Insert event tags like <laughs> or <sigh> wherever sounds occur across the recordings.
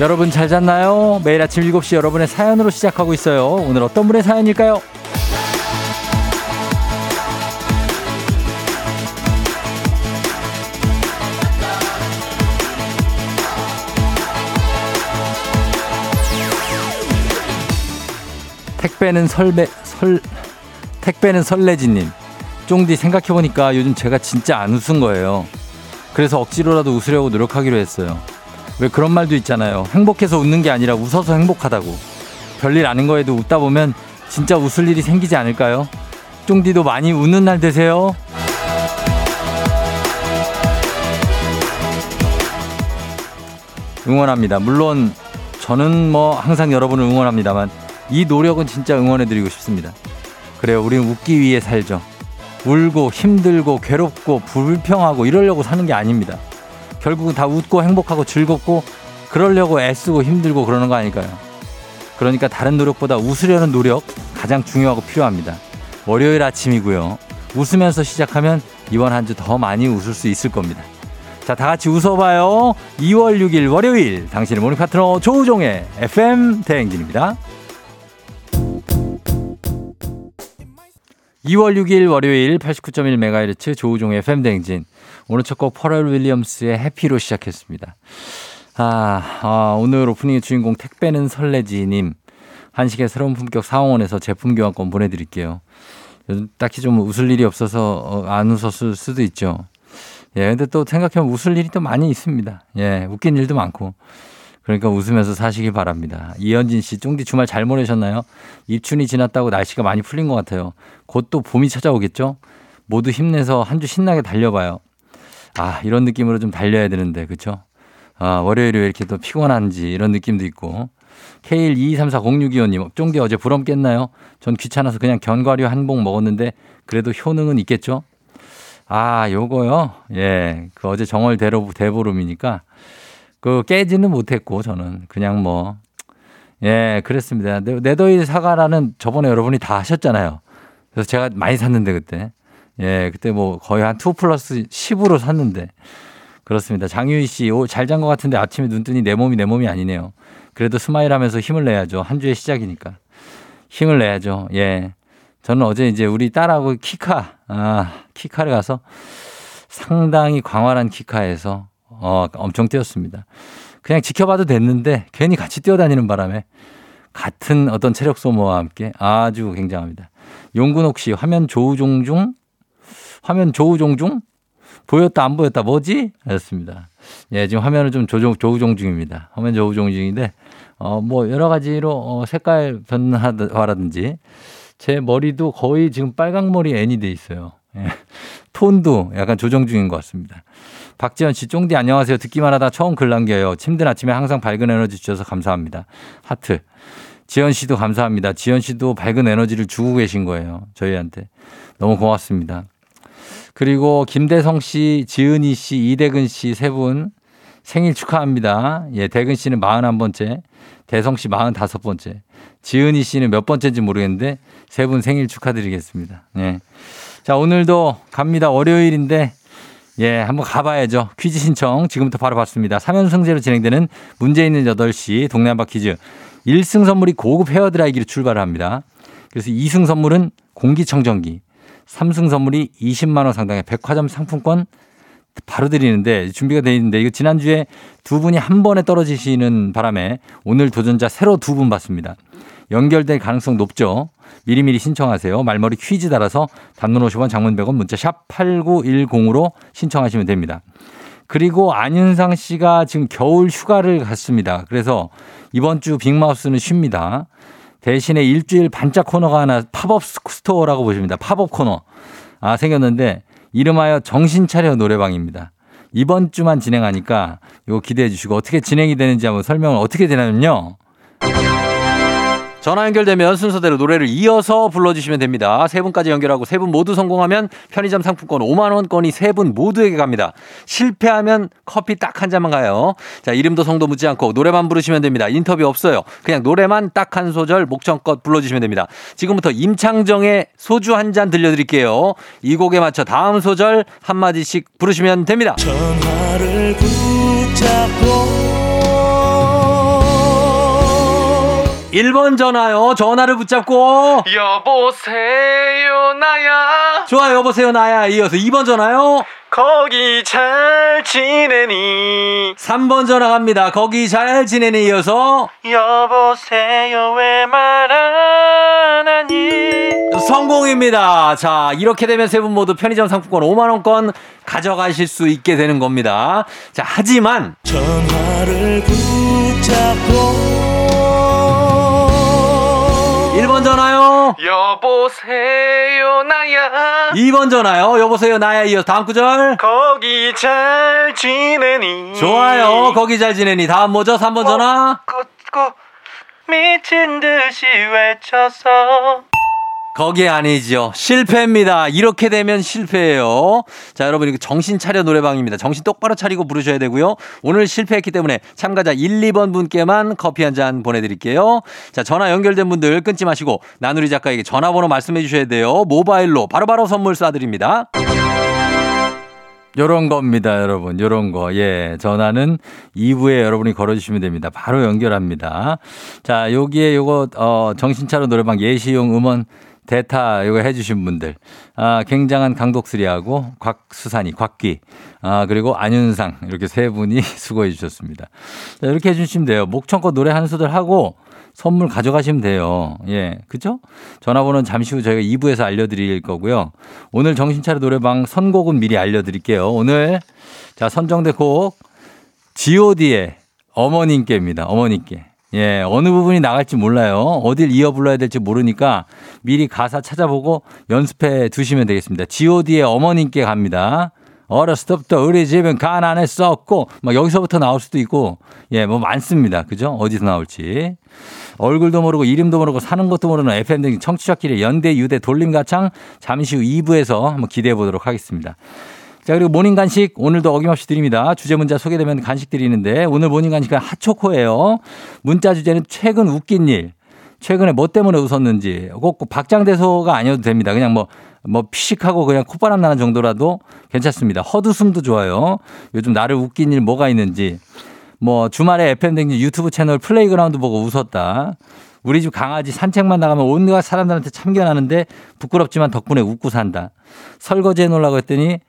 여러분 잘 잤나요? 매일 아침 7시 여러분의 사연으로 시작하고 있어요. 오늘 어떤 분의 사연일까요? 설배 설 택배는 설레지님 쫑디 생각해보니까 요즘 제가 진짜 안 웃은 거예요. 그래서 억지로라도 웃으려고 노력하기로 했어요. 왜 그런 말도 있잖아요. 행복해서 웃는 게 아니라 웃어서 행복하다고. 별일 아닌 거에도 웃다 보면 진짜 웃을 일이 생기지 않을까요? 쫑디도 많이 웃는 날 되세요. 응원합니다. 물론 저는 뭐 항상 여러분을 응원합니다만 이 노력은 진짜 응원해드리고 싶습니다. 그래요. 우리는 웃기 위해 살죠. 울고 힘들고 괴롭고 불평하고 이러려고 사는 게 아닙니다. 결국은 다 웃고 행복하고 즐겁고 그러려고 애쓰고 힘들고 그러는 거 아닐까요? 그러니까 다른 노력보다 웃으려는 노력 가장 중요하고 필요합니다. 월요일 아침이고요. 웃으면서 시작하면 이번 한 주 더 많이 웃을 수 있을 겁니다. 자, 다 같이 웃어봐요. 2월 6일 월요일 당신의 모닝 파트너 조우종의 FM 대행진입니다. 2월 6일 월요일 89.1MHz 조우종의 FM 대행진. 오늘 첫 곡 퍼럴 윌리엄스의 해피로 시작했습니다. 아, 아, 오늘 오프닝의 주인공 택배는 설레지님. 한식의 새로운 품격 상원에서 제품 교환권 보내드릴게요. 딱히 좀 웃을 일이 없어서 어, 안 웃었을 수도 있죠. 예, 근데 또 생각해보면 웃을 일이 또 많이 있습니다. 예, 웃긴 일도 많고. 그러니까 웃으면서 사시길 바랍니다. 이현진 씨, 쫑디 주말 잘 보내셨나요? 입춘이 지났다고 날씨가 많이 풀린 것 같아요. 곧 또 봄이 찾아오겠죠? 모두 힘내서 한 주 신나게 달려봐요. 아, 이런 느낌으로 좀 달려야 되는데, 그쵸? 아, 월요일에 왜 이렇게 또 피곤한지 이런 느낌도 있고. K1234062호님, 쫑디 어제 부럼 깼나요? 전 귀찮아서 그냥 견과류 한 봉 먹었는데 그래도 효능은 있겠죠? 아, 요거요? 예. 그 어제 정월 대로, 대보름이니까 그 깨지는 못했고 저는 그냥 뭐, 예, 그랬습니다. 네더일 사과라는 저번에 여러분이 다 하셨잖아요. 그래서 제가 많이 샀는데 그때. 예, 그때 뭐 거의 한 2 플러스 10으로 샀는데. 그렇습니다. 장유희 씨, 오, 잘 잔 것 같은데 아침에 눈 뜨니 내 몸이 내 몸이 아니네요. 그래도 스마일 하면서 힘을 내야죠. 한 주의 시작이니까. 힘을 내야죠. 예. 저는 어제 이제 우리 딸하고 키카, 아, 키카를 가서 상당히 광활한 키카에서 어, 엄청 뛰었습니다. 그냥 지켜봐도 됐는데 괜히 같이 뛰어다니는 바람에 같은 어떤 체력 소모와 함께 아주 굉장합니다. 용근옥 씨 화면 조우종 중 화면 조우종 중 보였다 안 보였다 뭐지? 하셨습니다. 예, 지금 화면을 좀 조종 조우종 중입니다. 화면 조우종 중인데 어 뭐 여러 가지로 어 색깔 변화라든지 제 머리도 거의 지금 빨강머리 애니 돼 있어요. 예. 톤도 약간 조정 중인 것 같습니다. 박지현 씨, 쫑디 안녕하세요. 듣기만 하다 처음 글 남겨요. 침든 아침에 항상 밝은 에너지 주셔서 감사합니다. 하트. 지현 씨도 감사합니다. 지현 씨도 밝은 에너지를 주고 계신 거예요. 저희한테. 너무 고맙습니다. 그리고 김대성 씨, 지은이 씨, 이대근 씨 세 분 생일 축하합니다. 예, 대근 씨는 41번째, 대성 씨 45번째, 지은이 씨는 몇 번째인지 모르겠는데 세 분 생일 축하드리겠습니다. 예. 자, 오늘도 갑니다. 월요일인데 예, 한번 가봐야죠. 퀴즈 신청 지금부터 바로 받습니다. 3연승제로 진행되는 문제 있는 8시 동네 한바 퀴즈. 1승 선물이 고급 헤어드라이기로 출발을 합니다. 그래서 2승 선물은 공기청정기. 3승 선물이 20만 원 상당의 백화점 상품권 바로 드리는데 준비가 되어 있는데 이거 지난주에 두 분이 한 번에 떨어지시는 바람에 오늘 도전자 새로 두분 받습니다. 연결될 가능성 높죠. 미리미리 신청하세요. 말머리 퀴즈 달아서 단문 50원 장문 100원 문자 샵 8910으로 신청하시면 됩니다. 그리고 안윤상 씨가 지금 겨울 휴가를 갔습니다. 그래서 이번 주 빅마우스는 쉽니다. 대신에 일주일 반짝 코너가 하나 팝업 스토어라고 보십니다. 팝업 코너. 아, 생겼는데 이름하여 정신 차려 노래방입니다. 이번 주만 진행하니까 이거 기대해 주시고 어떻게 진행이 되는지 한번 설명을 어떻게 되냐면요. 전화 연결되면 순서대로 노래를 이어서 불러주시면 됩니다. 세 분까지 연결하고 세 분 모두 성공하면 편의점 상품권 5만 원권이 세 분 모두에게 갑니다. 실패하면 커피 딱 한 잔만 가요. 자, 이름도 성도 묻지 않고 노래만 부르시면 됩니다. 인터뷰 없어요. 그냥 노래만 딱 한 소절 목청껏 불러주시면 됩니다. 지금부터 임창정의 소주 한 잔 들려드릴게요. 이 곡에 맞춰 다음 소절 한 마디씩 부르시면 됩니다. 전화를 붙잡고 1번 전화요. 전화를 붙잡고. 여보세요, 나야. 좋아요, 여보세요, 나야. 이어서 2번 전화요. 거기 잘 지내니? 3번 전화 갑니다. 거기 잘 지내니 이어서. 여보세요, 왜 말 안 하니? 성공입니다. 자, 이렇게 되면 세 분 모두 편의점 상품권 5만원권 가져가실 수 있게 되는 겁니다. 자, 하지만. 전화를 붙잡고. 1번 전화요. 여보세요, 나야. 2번 전화요. 여보세요, 나야. 이어서 다음 구절. 거기 잘 지내니? 좋아요. 거기 잘 지내니. 다음 뭐죠? 3번 전화. 꽂고 미친 듯이 외쳐서. 거기 아니죠. 실패입니다. 이렇게 되면 실패예요. 자, 여러분, 이거 정신 차려 노래방입니다. 정신 똑바로 차리고 부르셔야 되고요. 오늘 실패했기 때문에 참가자 1, 2번 분께만 커피 한 잔 보내드릴게요. 자, 전화 연결된 분들 끊지 마시고 나누리 작가에게 전화번호 말씀해 주셔야 돼요. 모바일로 바로바로 바로 선물 쏴드립니다. 요런 겁니다, 여러분. 요런 거. 예. 전화는 2부에 여러분이 걸어주시면 됩니다. 바로 연결합니다. 자, 여기에 요거, 어, 정신차려 노래방 예시용 음원 대타 이거 해주신 분들 아 굉장한 강독수리하고 곽수산이 곽기 아 그리고 안윤상 이렇게 세 분이 <laughs> 수고해 주셨습니다. 자, 이렇게 해주시면 돼요. 목청껏 노래 한 소절 하고 선물 가져가시면 돼요. 예, 그죠? 전화번호는 잠시 후 저희가 2부에서 알려드릴 거고요. 오늘 정신차려 노래방 선곡은 미리 알려드릴게요. 오늘 자 선정된 곡 G.O.D의 어머님께입니다. 어머님께. 예, 어느 부분이 나갈지 몰라요. 어딜 이어 불러야 될지 모르니까 미리 가사 찾아보고 연습해 두시면 되겠습니다. GOD의 어머님께 갑니다. 어렸을 때부터 우리 집은 가난했었고, 막 여기서부터 나올 수도 있고, 예, 뭐 많습니다. 그죠? 어디서 나올지. 얼굴도 모르고 이름도 모르고 사는 것도 모르는 FM 등 청취자끼리 연대 유대 돌림가창 잠시 후 2부에서 한번 기대해 보도록 하겠습니다. 자, 그리고 모닝 간식 오늘도 어김없이 드립니다. 주제 문자 소개되면 간식 드리는데 오늘 모닝 간식은 핫초코예요. 문자 주제는 최근 웃긴 일. 최근에 뭐 때문에 웃었는지 꼭 박장대소가 아니어도 됩니다. 그냥 뭐, 뭐 피식하고 그냥 콧바람 나는 정도라도 괜찮습니다. 헛웃음도 좋아요. 요즘 나를 웃긴 일 뭐가 있는지. 뭐 주말에 FM댕진 유튜브 채널 플레이그라운드 보고 웃었다. 우리 집 강아지 산책만 나가면 온갖 사람들한테 참견하는데 부끄럽지만 덕분에 웃고 산다. 설거지 해놓으려고 했더니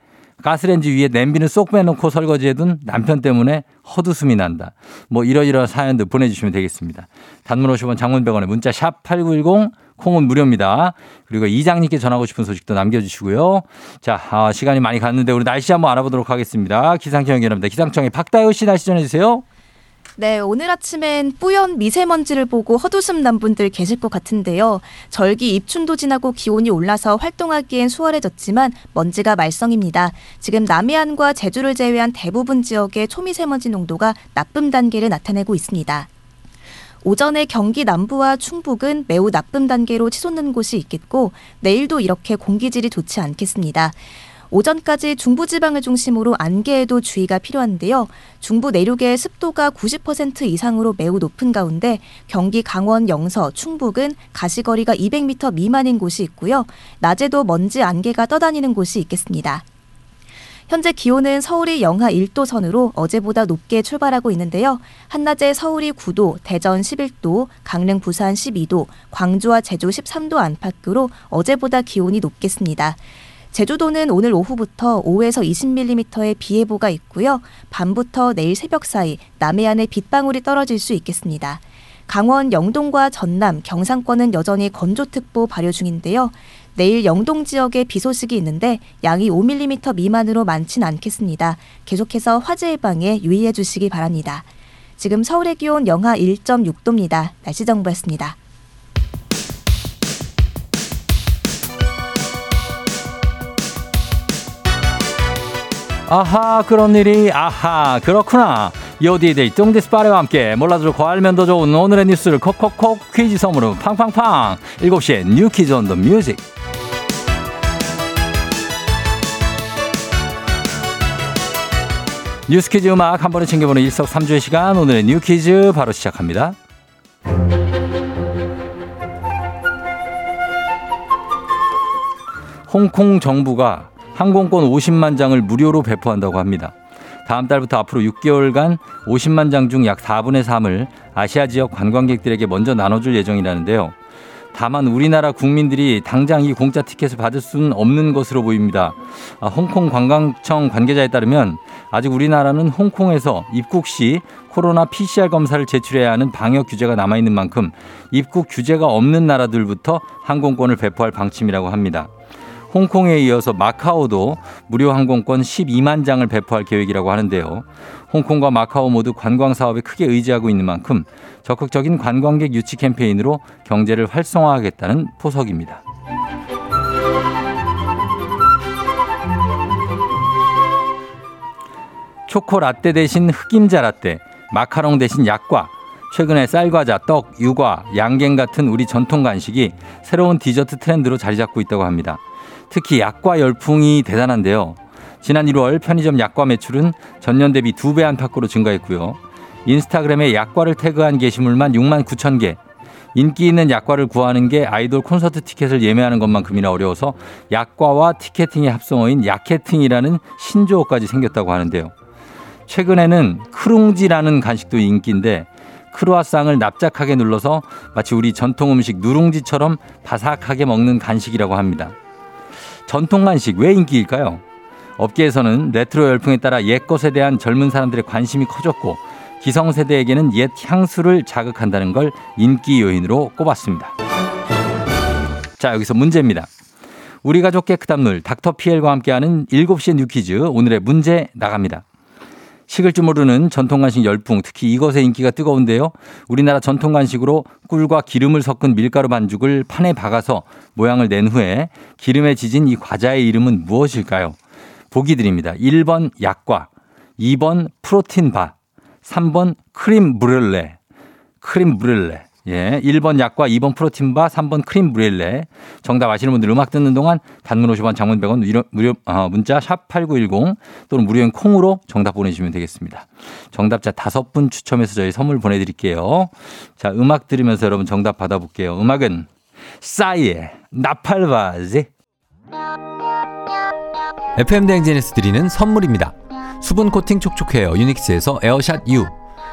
가스렌지 위에 냄비는 쏙 빼놓고 설거지해둔 남편 때문에 헛웃음이 난다. 뭐 이러이러한 사연들 보내주시면 되겠습니다. 단문 50원 장문병원에 문자 샵 8910 콩은 무료입니다. 그리고 이장님께 전하고 싶은 소식도 남겨주시고요. 자, 아, 시간이 많이 갔는데 우리 날씨 한번 알아보도록 하겠습니다. 기상청 연결합니다. 기상청에 박다효 씨 날씨 전해주세요. 네, 오늘 아침엔 뿌연 미세먼지를 보고 헛웃음 난 분들 계실 것 같은데요. 절기 입춘도 지나고 기온이 올라서 활동하기엔 수월해졌지만 먼지가 말썽입니다. 지금 남해안과 제주를 제외한 대부분 지역의 초미세먼지 농도가 나쁨 단계를 나타내고 있습니다. 오전에 경기 남부와 충북은 매우 나쁨 단계로 치솟는 곳이 있겠고 내일도 이렇게 공기질이 좋지 않겠습니다. 오전까지 중부지방을 중심으로 안개에도 주의가 필요한데요. 중부 내륙의 습도가 90% 이상으로 매우 높은 가운데 경기 강원 영서, 충북은 가시거리가 200m 미만인 곳이 있고요. 낮에도 먼지 안개가 떠다니는 곳이 있겠습니다. 현재 기온은 서울이 영하 1도 선으로 어제보다 높게 출발하고 있는데요. 한낮에 서울이 9도, 대전 11도, 강릉 부산 12도, 광주와 제주 13도 안팎으로 어제보다 기온이 높겠습니다. 제주도는 오늘 오후부터 5에서 20mm의 비 예보가 있고요. 밤부터 내일 새벽 사이 남해안에 빗방울이 떨어질 수 있겠습니다. 강원 영동과 전남, 경상권은 여전히 건조특보 발효 중인데요. 내일 영동 지역에 비 소식이 있는데 양이 5mm 미만으로 많진 않겠습니다. 계속해서 화재 예방에 유의해 주시기 바랍니다. 지금 서울의 기온 영하 1.6도입니다. 날씨 정보였습니다. 아하 그런 일이 아하 그렇구나. 요디데이 뚱디스파레와 함께 몰라도 좋고 알면 더 좋은 오늘의 뉴스를 콕콕콕 퀴즈 선물로 팡팡팡. 7시에 뉴 퀴즈 on the music. 뉴스 퀴즈 음악 한 번에 챙겨보는 일석삼조의 시간. 오늘의 뉴 퀴즈 바로 시작합니다. 홍콩 정부가 항공권 50만 장을 무료로 배포한다고 합니다. 다음 달부터 앞으로 6개월간 50만 장 중 약 4분의 3을 아시아 지역 관광객들에게 먼저 나눠줄 예정이라는데요. 다만 우리나라 국민들이 당장 이 공짜 티켓을 받을 수는 없는 것으로 보입니다. 아, 홍콩 관광청 관계자에 따르면 아직 우리나라는 홍콩에서 입국 시 코로나 PCR 검사를 제출해야 하는 방역 규제가 남아있는 만큼 입국 규제가 없는 나라들부터 항공권을 배포할 방침이라고 합니다. 홍콩에 이어서 마카오도 무료 항공권 12만 장을 배포할 계획이라고 하는데요. 홍콩과 마카오 모두 관광 사업에 크게 의지하고 있는 만큼 적극적인 관광객 유치 캠페인으로 경제를 활성화하겠다는 포석입니다. 초코 라떼 대신 흑임자 라떼, 마카롱 대신 약과, 최근에 쌀과자, 떡, 유과, 양갱 같은 우리 전통 간식이 새로운 디저트 트렌드로 자리 잡고 있다고 합니다. 특히 약과 열풍이 대단한데요. 지난 1월 편의점 약과 매출은 전년 대비 2배 안팎으로 증가했고요. 인스타그램에 약과를 태그한 게시물만 6만 9천 개. 인기 있는 약과를 구하는 게 아이돌 콘서트 티켓을 예매하는 것만큼이나 어려워서 약과와 티켓팅의 합성어인 약해팅이라는 신조어까지 생겼다고 하는데요. 최근에는 크룽지라는 간식도 인기인데 크루아상을 납작하게 눌러서 마치 우리 전통 음식 누룽지처럼 바삭하게 먹는 간식이라고 합니다. 전통 간식 왜 인기일까요? 업계에서는 레트로 열풍에 따라 옛 것에 대한 젊은 사람들의 관심이 커졌고 기성세대에게는 옛 향수를 자극한다는 걸 인기 요인으로 꼽았습니다. 자, 여기서 문제입니다. 우리 가족 깨끗한 물 닥터피엘과 함께하는 7시의 뉴퀴즈 오늘의 문제 나갑니다. 식을 줄 모르는 전통 간식 열풍, 특히 이것의 인기가 뜨거운데요. 우리나라 전통 간식으로 꿀과 기름을 섞은 밀가루 반죽을 판에 박아서 모양을 낸 후에 기름에 지진 이 과자의 이름은 무엇일까요? 보기 드립니다. 1번 약과, 2번 프로틴 바, 3번 크림 브륄레. 크림 브륄레. 예. 1번 약과 2번 프로틴바, 3번 크림 브륄레. 정답 아시는 분들 음악 듣는 동안 단문 50원, 장문 100원 무료, 어, 문자 샵 8910 또는 무료인 콩으로 정답 보내 주시면 되겠습니다. 정답자 다섯 분 추첨해서 저희 선물 보내 드릴게요. 자, 음악 들으면서 여러분 정답 받아 볼게요. 음악은 싸이의 나팔바지. FM 대행진에서 드리는 선물입니다. 수분 코팅 촉촉 헤어 유닉스에서 에어샷 U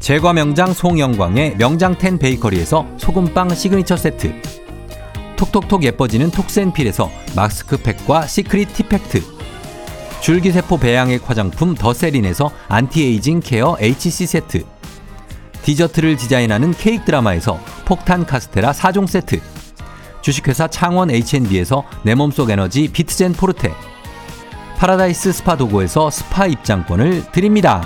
제과 명장 송영광의 명장텐 베이커리에서 소금빵 시그니처 세트. 톡톡톡 예뻐지는 톡스앤필에서 마스크팩과 시크릿 티팩트. 줄기세포 배양액 화장품 더세린에서 안티에이징 케어 HC 세트. 디저트를 디자인하는 케이크 드라마에서 폭탄 카스테라 4종 세트. 주식회사 창원 H&B에서 내 몸속 에너지 비트젠 포르테. 파라다이스 스파 도고에서 스파 입장권을 드립니다.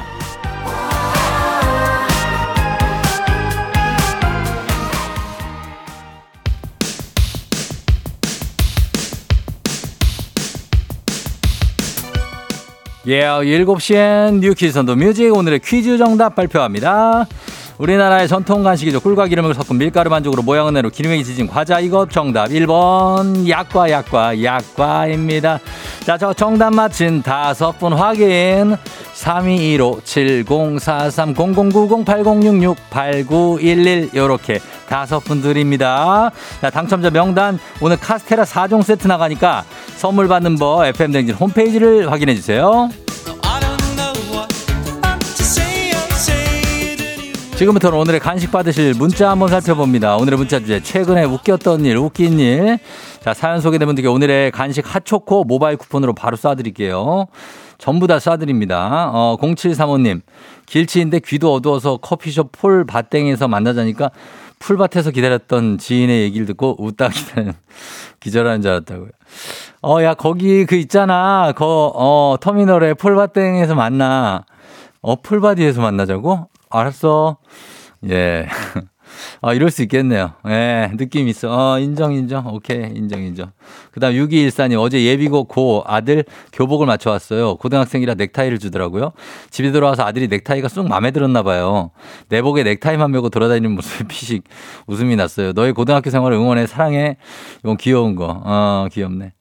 예, yeah, 7시엔 뉴퀴즈 선도 뮤직 오늘의 퀴즈 정답 발표합니다. 우리나라의 전통 간식이죠. 꿀과 기름을 섞은 밀가루 반죽으로 모양은 내로 기름에 지진 과자 이것 정답 1번 약과 약과 약과입니다. 자, 저 정답 맞힌 다섯 분 확인 3215-7043-0090-8066-8911 요렇게 다섯 분 드립니다. 자, 당첨자 명단 오늘 카스테라 4종 세트 나가니까 선물 받는 법 FM 댕진 홈페이지를 확인해 주세요. 지금부터는 오늘의 간식 받으실 문자 한번 살펴봅니다. 오늘의 문자 주제 최근에 웃겼던 일, 웃긴 일. 자, 사연 소개된 분들께 오늘의 간식 핫초코 모바일 쿠폰으로 바로 쏴드릴게요. 전부 다 쏴드립니다. 어, 0735님. 길치인데 귀도 어두워서 커피숍 폴 밭땡에서 만나자니까 풀밭에서 기다렸던 지인의 얘기를 듣고 웃다 기다리는 <laughs> 기절하는 줄 알았다고요. 어, 야, 거기 그 있잖아. 거, 어, 터미널에 폴밭땡에서 만나. 어, 풀바디에서 만나자고? 알았어. 예. <laughs> 아, 이럴 수 있겠네요. 예, 느낌 있어. 어, 인정, 인정. 오케이, 인정, 인정. 그 다음 6214님, 어제 예비고 고 아들 교복을 맞춰왔어요. 고등학생이라 넥타이를 주더라고요. 집에 들어와서 아들이 넥타이가 쑥 마음에 들었나 봐요. 내복에 넥타이만 메고 돌아다니는 모습에 <laughs> 피식 웃음이 났어요. 너의 고등학교 생활을 응원해, 사랑해. 이건 귀여운 거. 어, 귀엽네.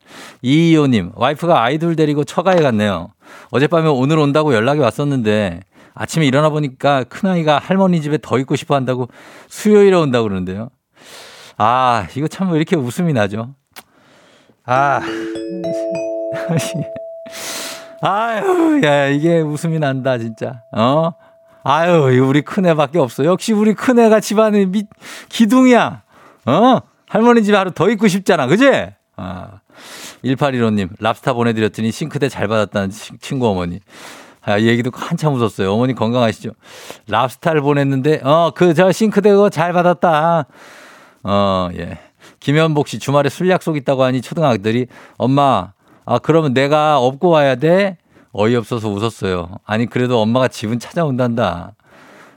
이이호님, 와이프가 아이돌 데리고 처가에 갔네요. 어젯밤에 오늘 온다고 연락이 왔었는데, 아침에 일어나 보니까 큰아이가 할머니 집에 더 있고 싶어 한다고 수요일에 온다고 그러는데요. 아, 이거 참 왜 이렇게 웃음이 나죠? 아. <laughs> 아유, 야, 이게 웃음이 난다, 진짜. 어? 아유, 우리 큰애밖에 없어. 역시 우리 큰애가 집안에 미, 기둥이야. 어? 할머니 집에 하루 더 있고 싶잖아. 그지? 아. 1815님, 랍스타 보내드렸더니 싱크대 잘 받았다는 친구 어머니. 아, 이 얘기도 한참 웃었어요. 어머니 건강하시죠? 랍스타를 보냈는데, 어, 그, 저 싱크대 그거 잘 받았다. 어, 예. 김현복 씨 주말에 술 약속 있다고 하니 초등학들이 엄마, 아, 그러면 내가 업고 와야 돼? 어이없어서 웃었어요. 아니, 그래도 엄마가 집은 찾아온단다.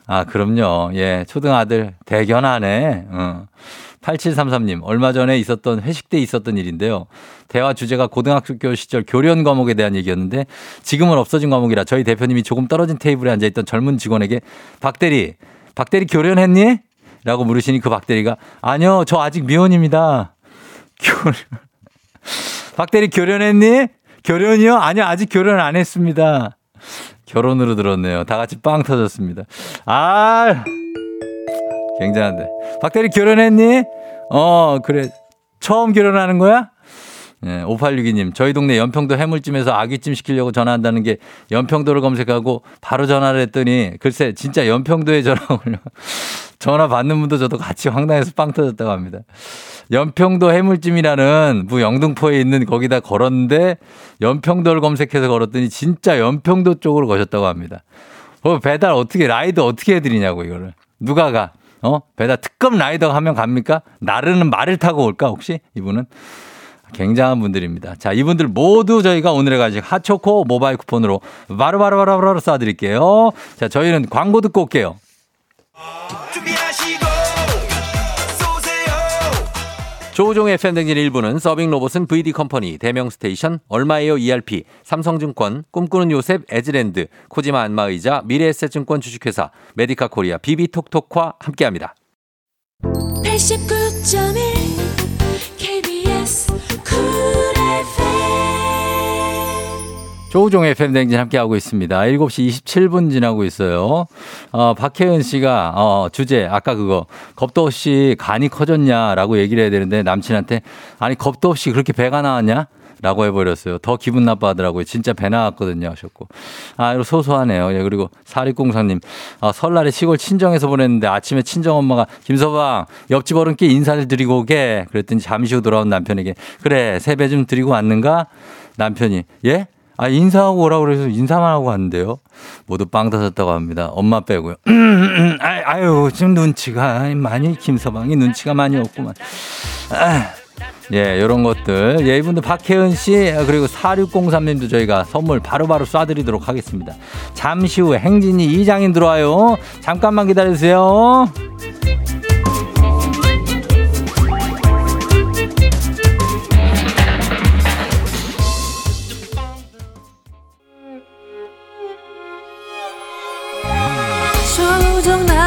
아, 그럼요. 예. 초등아들 대견하네. 어. 8733님, 얼마 전에 있었던 회식 때 있었던 일인데요. 대화 주제가 고등학교 시절 교련 과목에 대한 얘기였는데 지금은 없어진 과목이라 저희 대표님이 조금 떨어진 테이블에 앉아있던 젊은 직원에게 박대리, 박대리 교련했니? 라고 물으시니 그 박대리가 아니요, 저 아직 미혼입니다. 교련. 박대리 교련했니? 교련이요? 아니요, 아직 결혼 안 했습니다. 결혼으로 들었네요. 다 같이 빵 터졌습니다. 아! 굉장한데. 박대리 결혼했니? 어, 그래. 처음 결혼하는 거야? 네, 5862님, 저희 동네 연평도 해물찜에서 아귀찜 시키려고 전화한다는 게 연평도를 검색하고 바로 전화를 했더니 글쎄, 진짜 연평도에 전화 올려. <laughs> 전화 받는 분도 저도 같이 황당해서 빵 터졌다고 합니다. 연평도 해물찜이라는 무 영등포에 있는 거기다 걸었는데 연평도를 검색해서 걸었더니 진짜 연평도 쪽으로 거셨다고 합니다. 어, 배달 어떻게, 라이드 어떻게 해드리냐고, 이거를. 누가 가? 어? 배달 특급 라이더 하면 갑니까? 나르는 말을 타고 올까, 혹시? 이분은? 굉장한 분들입니다. 자, 이분들 모두 저희가 오늘의 간식 핫초코 모바일 쿠폰으로 바로바로바로바로 바로 쏴드릴게요. 자, 저희는 광고 듣고 올게요. 준비 조우종의 FM대행진 일부는 서빙 로봇은 VD 컴퍼니, 대명 스테이션, 얼마에요 ERP, 삼성증권, 꿈꾸는 요셉, 에즈랜드, 코지마 안마의자, 미래에셋증권 주식회사, 메디카 코리아, 비비톡톡과 함께합니다. 89.1 KBS 쿨 FM 조우종의 FM대행진 함께하고 있습니다. 7시 27분 지나고 있어요. 어, 박혜은 씨가, 어, 주제, 아까 그거, 겁도 없이 간이 커졌냐라고 얘기를 해야 되는데 남친한테, 아니, 겁도 없이 그렇게 배가 나왔냐? 라고 해버렸어요. 더 기분 나빠하더라고요. 진짜 배 나왔거든요. 하셨고. 아, 이거 소소하네요. 예, 그리고 사립공사님, 아, 설날에 시골 친정에서 보냈는데 아침에 친정엄마가 김서방, 옆집 어른께 인사를 드리고 오게. 그랬더니 잠시 후 돌아온 남편에게, 그래, 세배 좀 드리고 왔는가? 남편이, 예? 아, 인사하고 오라고 그래서 인사만 하고 왔는데요. 모두 빵 터졌다고 합니다. 엄마 빼고요. <clears throat> 아, 아유, 지금 눈치가 많이, 김서방이 눈치가 많이 없구만. 아. 예, 요런 것들. 예, 이분들 박혜은 씨, 그리고 4603님도 저희가 선물 바로바로 쏴드리도록 하겠습니다. 잠시 후에 행진이 이장인 들어와요. 잠깐만 기다려주세요.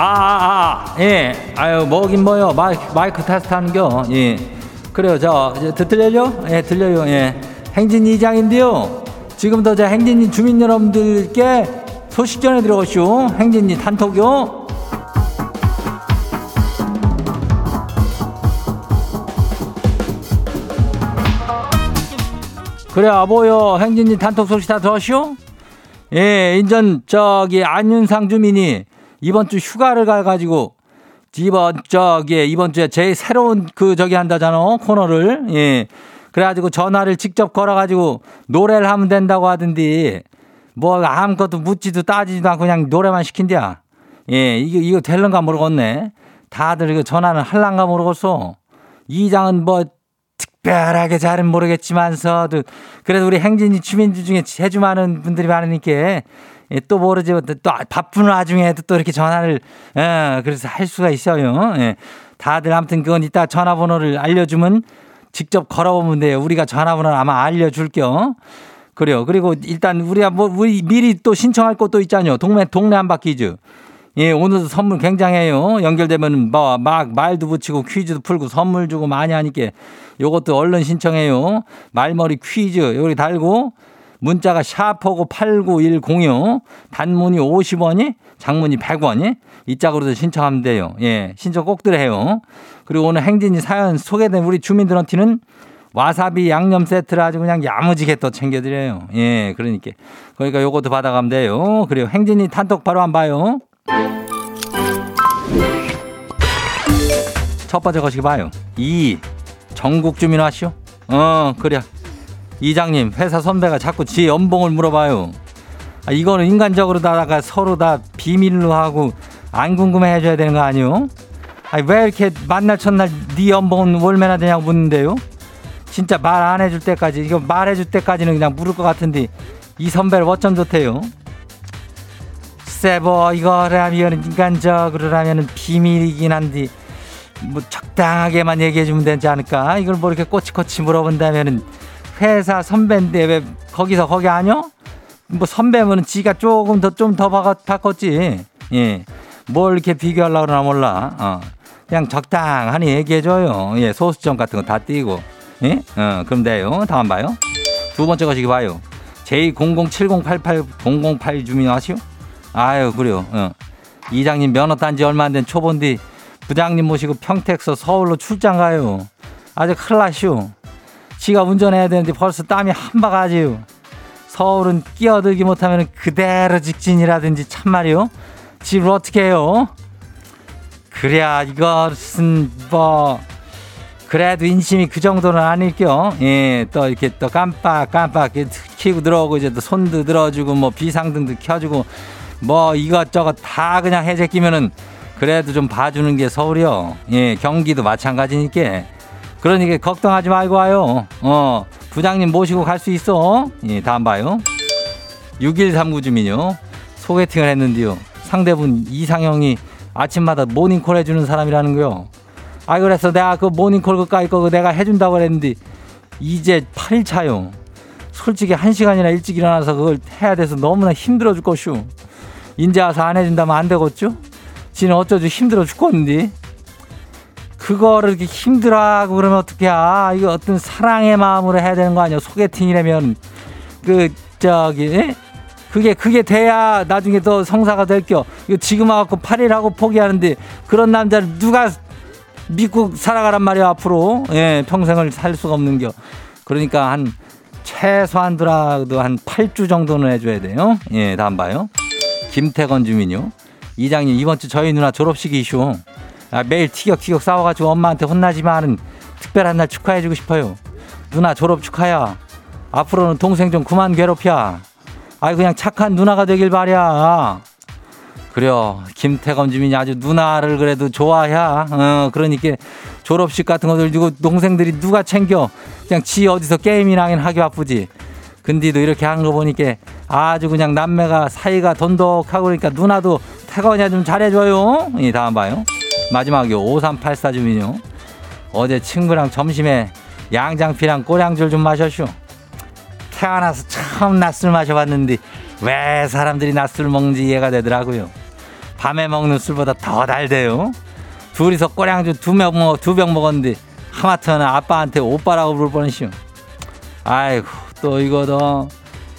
아, 아, 아, 예. 아유, 뭐긴 뭐요. 마이크, 마이크 테스트 하는겨. 예. 그래요. 저, 들- 들려요? 예, 들려요. 예. 행진 이장인데요. 지금부터 저 행진이 주민 여러분들께 소식 전해드려오시오. 행진이 단톡요. 그래, 아보요. 행진이 단톡 소식 다 들었시오? 예, 인전 저기 안윤상 주민이 이번 주 휴가를 가가지고 이번 저기 이번 주에 제일 새로운 그 저기 한다잖아 코너를. 예. 그래가지고 전화를 직접 걸어가지고 노래를 하면 된다고 하던데 뭐 아무것도 묻지도 따지지도 않고 그냥 노래만 시킨대야. 예 이거 이거 될런가 모르겠네. 다들 이거 전화는 할란가 모르겠어. 이장은 뭐 특별하게 잘은 모르겠지만서도 그래도 우리 행진이 주민들 중에 제주 많은 분들이 많으니까 예, 또 모르지 또 바쁜 와중에도 또 이렇게 전화를 예, 그래서 할 수가 있어요. 예. 다들 아무튼 그건 이따 전화번호를 알려주면 직접 걸어보면 돼요. 우리가 전화번호를 아마 알려줄게요. 그래요. 그리고 일단 우리가 뭐 우리 미리 또 신청할 것도 있잖아요. 동네 동네 한 바퀴즈. 예, 오늘도 선물 굉장해요. 연결되면 뭐 막 말도 붙이고 퀴즈도 풀고 선물 주고 많이 하니까 요것도 얼른 신청해요. 말머리 퀴즈 여기 달고 문자가 샤퍼고 89106 단문이 50원이 장문이 100원이 이 짝으로도 신청하면 돼요. 예, 신청 꼭들 해요. 그리고 오늘 행진이 사연 소개된 우리 주민들한테는 와사비 양념 세트를 아주 그냥 야무지게 또 챙겨드려요. 예, 그러니까. 그러니까 요것도 받아가면 돼요. 그리고 행진이 단톡 바로 한 봐요. 첫 번째 거시기 봐요. 이 전국 주민 하시오. 어, 그래. 이장님, 회사 선배가 자꾸 지 연봉을 물어봐요. 아, 이거는 인간적으로 다가 서로 다 비밀로 하고 안 궁금해 해줘야 되는 거 아니요? 아니, 왜 이렇게 만날 첫날 네 연봉은 얼마나 되냐고 묻는데요? 진짜 말 안 해줄 때까지, 이거 말해줄 때까지는 그냥 물을 것 같은데 이 선배를 어쩜 좋대요? 뭐, 이거라면 인간적으로라면 비밀이긴 한데 뭐 적당하게만 얘기해주면 되지 않을까? 이걸 뭐 이렇게 꼬치꼬치 물어본다면은 회사 선배인데 왜 거기서 거기 아니요? 뭐 선배면은 지가 조금 더좀더 바꿨지. 예. 뭘 이렇게 비교하려고 그러나 몰라. 어. 그냥 적당하니 얘기해줘요. 예. 소수점 같은 거 다 띄고. 예? 어, 그럼 돼요. 다음 봐요. 두 번째 거시기 봐요. J007088 주민 아시오? 아유, 그래요. 어. 이장님 면허 딴지 얼마 안 된 초본디 부장님 모시고 평택서 서울로 출장 가요. 아주 나시오. 지가 운전해야 되는데 벌써 땀이 한 바가지요. 서울은 끼어들기 못하면 그대로 직진이라든지 참말이요. 집을 어떻게 해요? 그래야 이것은 뭐 그래도 인심이 그 정도는 아닐겨. 예, 또 이렇게 또 깜빡 깜빡 키고 들어오고 이제 또 손도 들어주고 뭐 비상등도 켜주고 뭐 이것저것 다 그냥 해제 끼면은 그래도 좀 봐주는 게 서울이요. 예, 경기도 마찬가지니까. 그러니까 걱정하지 말고 와요. 어, 부장님 모시고 갈 수 있어. 예, 다음 봐요. 6139 주민요. 소개팅을 했는데요. 상대분 이상형이 아침마다 모닝콜 해주는 사람이라는 거요. 아, 그래서 내가 그 모닝콜 그까이 거 내가 해준다고 그랬는데 이제 8일차요. 솔직히 한 시간이나 일찍 일어나서 그걸 해야 돼서 너무나 힘들어 죽겠슈. 인제 와서 안 해준다면 안 되겠죠? 지는 어쩌죠 힘들어 죽겠는데. 그거를 이렇게 힘들어하고 그러면 어떡해. 아, 이거 어떤 사랑의 마음으로 해야 되는 거 아니야. 소개팅이라면. 그, 저기, 예? 그게, 그게 돼야 나중에 또 성사가 될 겨. 이거 지금 와갖고 8일 하고 포기하는데 그런 남자를 누가 믿고 살아가란 말이야, 앞으로. 예, 평생을 살 수가 없는 겨. 그러니까 한, 최소한더라도 한 8주 정도는 해줘야 돼요. 예, 다음 봐요. 김태건 주민요. 이장님, 이번 주 저희 누나 졸업식 이슈. 아, 매일 티격티격 싸워가지고 엄마한테 혼나지만은 특별한 날 축하해주고 싶어요. 누나 졸업 축하야. 앞으로는 동생 좀 그만 괴롭혀. 아이 그냥 착한 누나가 되길 바랴. 그래요. 김태검 주민이 아주 누나를 그래도 좋아해. 어, 그러니까 졸업식 같은 거들 주고 동생들이 누가 챙겨. 그냥 지 어디서 게임이나 하기 바쁘지. 근데도 이렇게 한 거 보니까 아주 그냥 남매가 사이가 돈독하고 그러니까 누나도 태건이야 좀 잘해줘요. 이 다음 봐요. 마지막이요. 5384 주민요. 어제 친구랑 점심에 양장피랑 꼬량줄 좀 마셨슈. 태어나서 처음 낮술 마셔봤는데 왜 사람들이 낮술 먹는지 이해가 되더라고요. 밤에 먹는 술보다 더 달대요. 둘이서 꼬량주 두병 먹, 두병 먹었는데 하마터는 아빠한테 오빠라고 부를 뻔했시오. 아이고 또 이거 너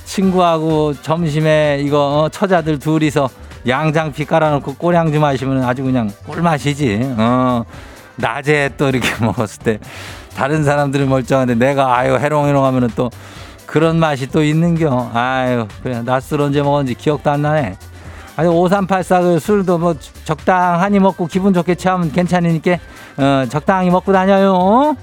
친구하고 점심에 이거 어, 처자들 둘이서 양장피 깔아놓고 꼬량주 마시면 아주 그냥 꿀맛이지. 어 낮에 또 이렇게 <laughs> 먹었을 때 다른 사람들은 멀쩡한데 내가 아유 해롱해롱 하면은 또 그런 맛이 또 있는겨. 아유 그래 낮술 언제 먹었는지 기억도 안 나네. 아니 5384그 술도 뭐 적당하니 먹고 기분 좋게 취하면 괜찮으니까 어, 적당히 먹고 다녀요. 어?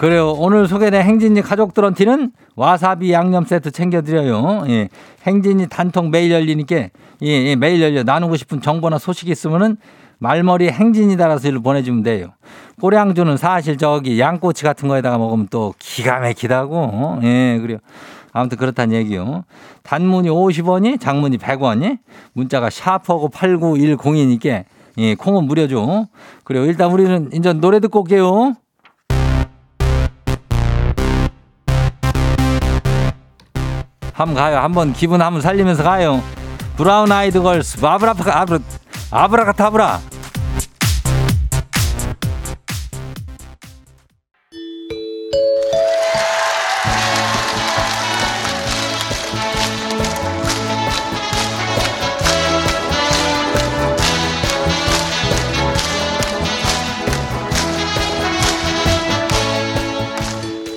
그래요. 오늘 소개된 행진이 가족들한테는 와사비 양념 세트 챙겨드려요. 예. 행진이 단통 매일 열리니까 예, 예, 매일 열려 나누고 싶은 정보나 소식이 있으면은 말머리 행진이 달아서 일로 보내주면 돼요. 꼬량주는 사실 저기 양꼬치 같은 거에다가 먹으면 또 기가 막히다고. 어? 예, 그래요. 아무튼 그렇다는 얘기요. 단문이 50원이, 장문이 100원이, 문자가 샤프하고 8910이니까 예, 콩은 무료죠. 그리고 일단 우리는 이제 노래 듣고 올게요. 한번 가요. 한번 기분 한번 살리면서 가요. 브라운 아이드 걸스 아브라파 아브라 아브라카타브라.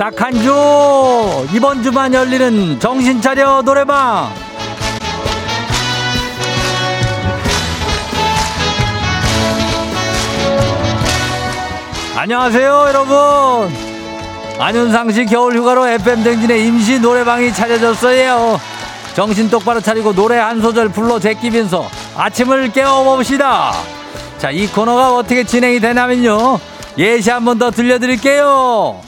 딱한 주. 이번 주만 열리는 정신 차려 노래방. 안녕하세요 여러분. 안윤상 씨 겨울 휴가로 FM 댕진의 임시 노래방이 차려졌어요. 정신 똑바로 차리고 노래 한 소절 불러 제끼면서 아침을 깨워봅시다. 자 이 코너가 어떻게 진행이 되냐면요. 예시 한 번 더 들려드릴게요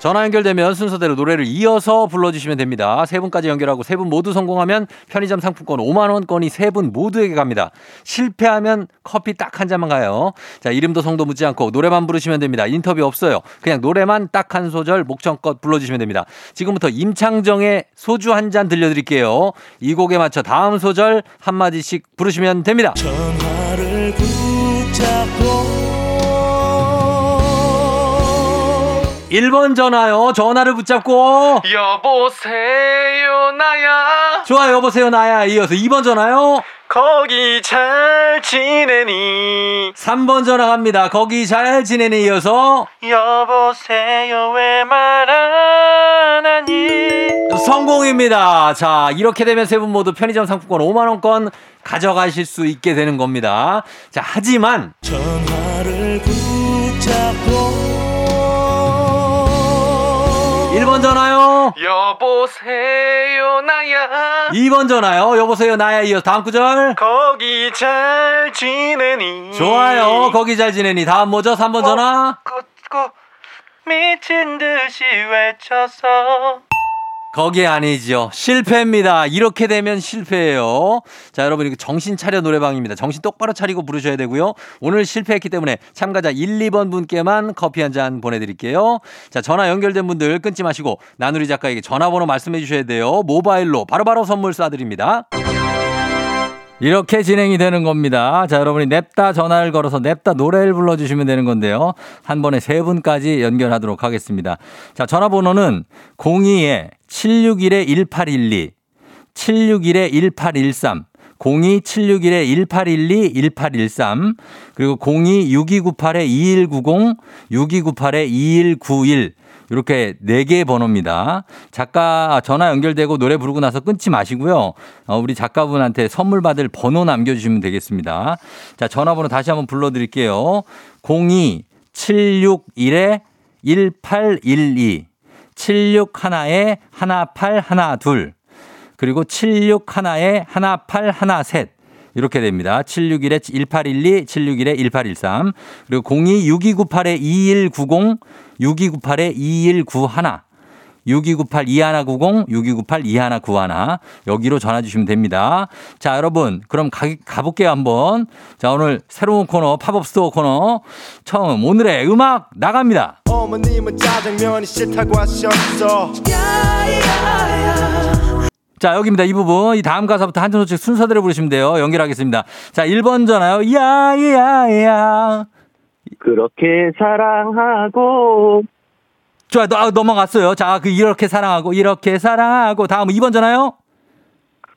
전화 연결되면 순서대로 노래를 이어서 불러주시면 됩니다. 세 분까지 연결하고 세 분 모두 성공하면 편의점 상품권 5만 원권이 세 분 모두에게 갑니다. 실패하면 커피 딱 한 잔만 가요. 자 이름도 성도 묻지 않고 노래만 부르시면 됩니다. 인터뷰 없어요. 그냥 노래만 딱 한 소절 목청껏 불러주시면 됩니다. 지금부터 임창정의 소주 한 잔 들려드릴게요. 이 곡에 맞춰 다음 소절 한 마디씩 부르시면 됩니다. 전화를 붙잡고 1번 전화요. 전화를 붙잡고 여보세요 나야 좋아요 여보세요 나야 이어서 2번 전화요. 거기 잘 지내니 3번 전화 갑니다. 거기 잘 지내니 이어서 여보세요 왜 말 안 하니 성공입니다. 자, 이렇게 되면 세 분 모두 편의점 상품권 5만원권 가져가실 수 있게 되는 겁니다. 자, 하지만 전화를 붙잡고 1번 전화요. 여보세요 나야 2번 전화요. 여보세요, 나야 이어서 다음 구절. 거기 잘 지내니 좋아요. 거기 잘 지내니. 다음 뭐죠? 3번 전화. 꽂고 미친 듯이 외쳐서 거기 아니죠. 실패입니다. 이렇게 되면 실패예요. 자, 여러분 이거 정신 차려 노래방입니다. 정신 똑바로 차리고 부르셔야 되고요. 오늘 실패했기 때문에 참가자 1, 2번 분께만 커피 한 잔 보내 드릴게요. 자, 전화 연결된 분들 끊지 마시고 나누리 작가에게 전화번호 말씀해 주셔야 돼요. 모바일로 바로바로 선물 쏴 드립니다. 이렇게 진행이 되는 겁니다. 자, 여러분이 냅다 전화를 걸어서 냅다 노래를 불러주시면 되는 건데요. 한 번에 세 분까지 연결하도록 하겠습니다. 자, 전화번호는 02-761-1812, 761-1813, 02-761-1812-1813, 그리고 02-6298-2190, 6298-2191, 이렇게 네 개의 번호입니다. 작가 전화 연결되고 노래 부르고 나서 끊지 마시고요. 어, 우리 작가분한테 선물 받을 번호 남겨주시면 되겠습니다. 자, 전화번호 다시 한번 불러드릴게요. 02-761-1812, 761에 1812, 그리고 761에 1813, 이렇게 됩니다. 761에 1812, 761에 1813, 그리고 02-6298에 2190, 6298에 2191. 6298 2190 6298 2191 여기로 전화 주시면 됩니다. 자, 여러분. 그럼 가, 가볼게요, 한번. 자, 오늘 새로운 코너 팝업 스토어 코너 처음 오늘의 음악 나갑니다. 자, 여기입니다. 이 부분. 이 다음 가사부터 한 소씩 순서대로 부르시면 돼요. 연결하겠습니다. 자, 1번 전화요. 야, 야, 야. 그렇게 사랑하고 좋아, 너, 아, 넘어갔어요. 자, 그 이렇게 사랑하고, 이렇게 사랑하고. 다음 2번 전화요.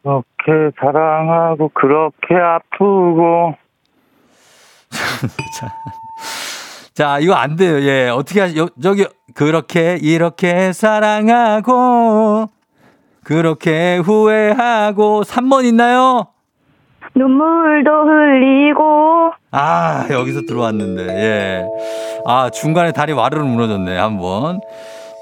그렇게 사랑하고 그렇게 아프고 <laughs> 자, 이거 안 돼요. 예. 어떻게 하시, 여, 저기, 그렇게, 이렇게 사랑하고, 그렇게 후회하고, 3번 있나요? 눈물도 흘리고 아, 여기서 들어왔는데, 예. 아, 중간에 다리 와르르 무너졌네, 한 번.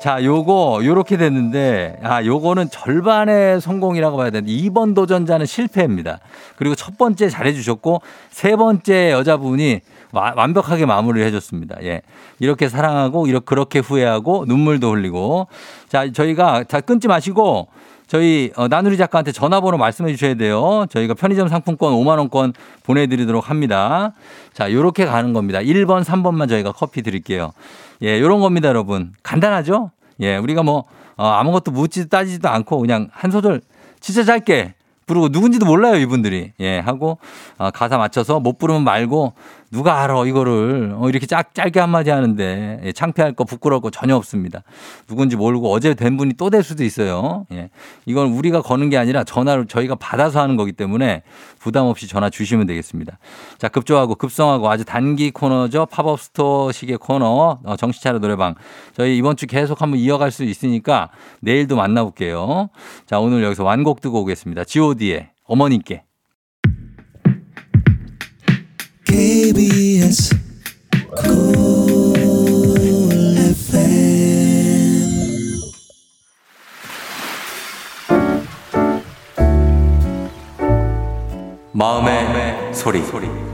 자, 요거, 요렇게 됐는데, 아, 요거는 절반의 성공이라고 봐야 되는데, 2번 도전자는 실패입니다. 그리고 첫 번째 잘해주셨고, 세 번째 여자분이 와- 완벽하게 마무리를 해줬습니다. 예. 이렇게 사랑하고, 이렇게, 그렇게 후회하고, 눈물도 흘리고. 자, 저희가, 자, 끊지 마시고, 저희 어, 나누리 작가한테 전화번호 말씀해 주셔야 돼요. 저희가 편의점 상품권 5만 원권 보내드리도록 합니다. 자, 요렇게 가는 겁니다. 1번, 3번만 저희가 커피 드릴게요. 예, 요런 겁니다, 여러분. 간단하죠? 예, 우리가 뭐 어, 아무것도 묻지도 따지지도 않고 그냥 한 소절 진짜 짧게 부르고 누군지도 몰라요, 이분들이. 예, 하고 어, 가사 맞춰서 못 부르면 말고 누가 알아 이거를 어, 이렇게 짧, 짧게 한마디 하는데 예, 창피할 거 부끄러울 거 전혀 없습니다. 누군지 모르고 어제 된 분이 또 될 수도 있어요. 예. 이건 우리가 거는 게 아니라 전화를 저희가 받아서 하는 거기 때문에 부담 없이 전화 주시면 되겠습니다. 자, 급조하고 급성하고 아주 단기 코너죠. 팝업 스토어식의 코너 어, 정신차려 노래방. 저희 이번 주 계속 한번 이어갈 수 있으니까 내일도 만나볼게요. 자, 오늘 여기서 완곡 듣고 오겠습니다. god의 어머니께. KBS Cool FM 마음의, 소리.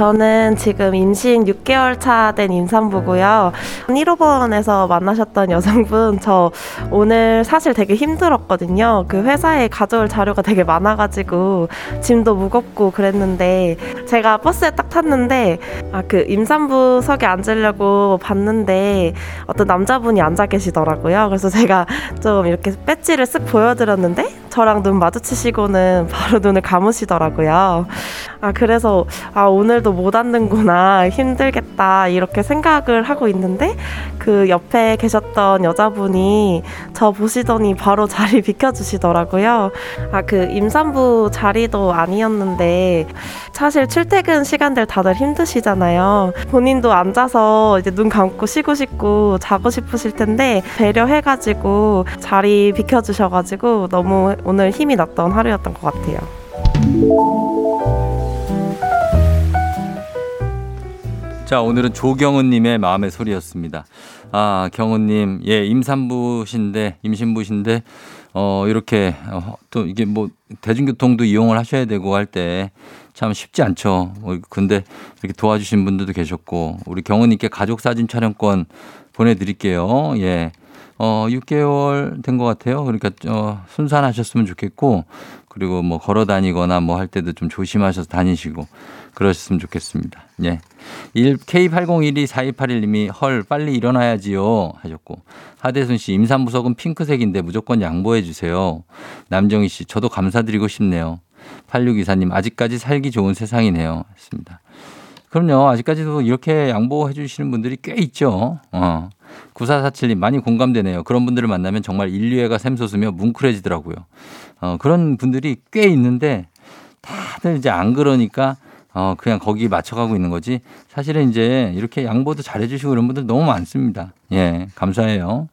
저는 지금 임신 6개월 차 된 임산부고요. 1호번에서 만나셨던 여성분, 저 오늘 사실 되게 힘들었거든요. 그 회사에 가져올 자료가 되게 많아가지고 짐도 무겁고 그랬는데 제가 버스에 딱 탔는데 아, 그 임산부석에 앉으려고 봤는데 어떤 남자분이 앉아 계시더라고요. 그래서 제가 좀 이렇게 배지를 쓱 보여드렸는데 저랑 눈 마주치시고는 <laughs> 바로 눈을 감으시더라고요. 아, 그래서 아, 오늘도 못 앉는구나. 힘들겠다. 이렇게 생각을 하고 있는데 그 옆에 계셨던 여자분이 저 보시더니 바로 <laughs> 자리 비켜주시더라고요. 아, 그 임산부 자리도 아니었는데 사실 출퇴근 시간들 다들 힘드시잖아요. 본인도 앉아서 이제 눈 감고 쉬고 싶고 자고 싶으실 텐데 배려해가지고 자리 비켜주셔가지고 너무 오늘 힘이 났던 하루였던 것 같아요. 자, 오늘은 조경은님의 마음의 소리였습니다. 아, 경은님, 예, 임산부신데, 임신부신데, 어, 이렇게, 어, 또 이게 뭐, 대중교통도 이용을 하셔야 되고 할 때 참 쉽지 않죠. 어, 근데 이렇게 도와주신 분들도 계셨고, 우리 경은님께 가족 사진 촬영권 보내드릴게요. 예. 어, 6개월 된 것 같아요. 그러니까, 어, 순산하셨으면 좋겠고, 그리고 뭐 걸어 다니거나 뭐 할 때도 좀 조심하셔서 다니시고, 그러셨으면 좋겠습니다. 예. 1 K80124281님이 헐 빨리 일어나야지요 하셨고 하대순 씨 임산부석은 핑크색인데 무조건 양보해 주세요. 남정희 씨 저도 감사드리고 싶네요. 8624님 아직까지 살기 좋은 세상이네요. 했습니다. 그럼요. 아직까지도 이렇게 양보해 주시는 분들이 꽤 있죠. 어. 9447님 많이 공감되네요. 그런 분들을 만나면 정말 인류애가 샘솟으며 뭉클해지더라고요. 어, 그런 분들이 꽤 있는데 다들 이제 안 그러니까 어, 그냥 거기 맞춰가고 있는 거지. 사실은 이제 이렇게 양보도 잘해주시고 이런 분들 너무 많습니다. 예, 감사해요.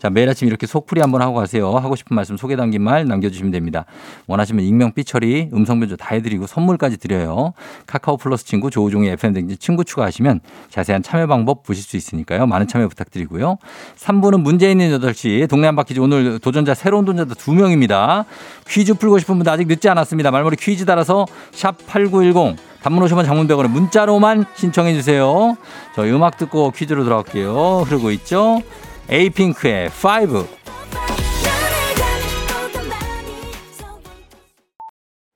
자, 매일 아침 이렇게 속풀이 한번 하고 가세요. 하고 싶은 말씀 소개 담긴 말 남겨주시면 됩니다. 원하시면 익명 삐처리 음성 변조 다 해드리고 선물까지 드려요. 카카오 플러스 친구 조우종의 FM 댕지 친구 추가하시면 자세한 참여 방법 보실 수 있으니까요. 많은 참여 부탁드리고요. 3부는 문제 있는 8시 동네 한 바퀴즈 오늘 도전자 새로운 도전자 두 명입니다. 퀴즈 풀고 싶은 분들 아직 늦지 않았습니다. 말머리 퀴즈 따라서 샵 8910 단문 50원 장문백원에 문자로만 신청해 주세요. 저희 음악 듣고 퀴즈로 들어갈게요. 흐르고 있죠? 에이핑크의 5.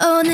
오늘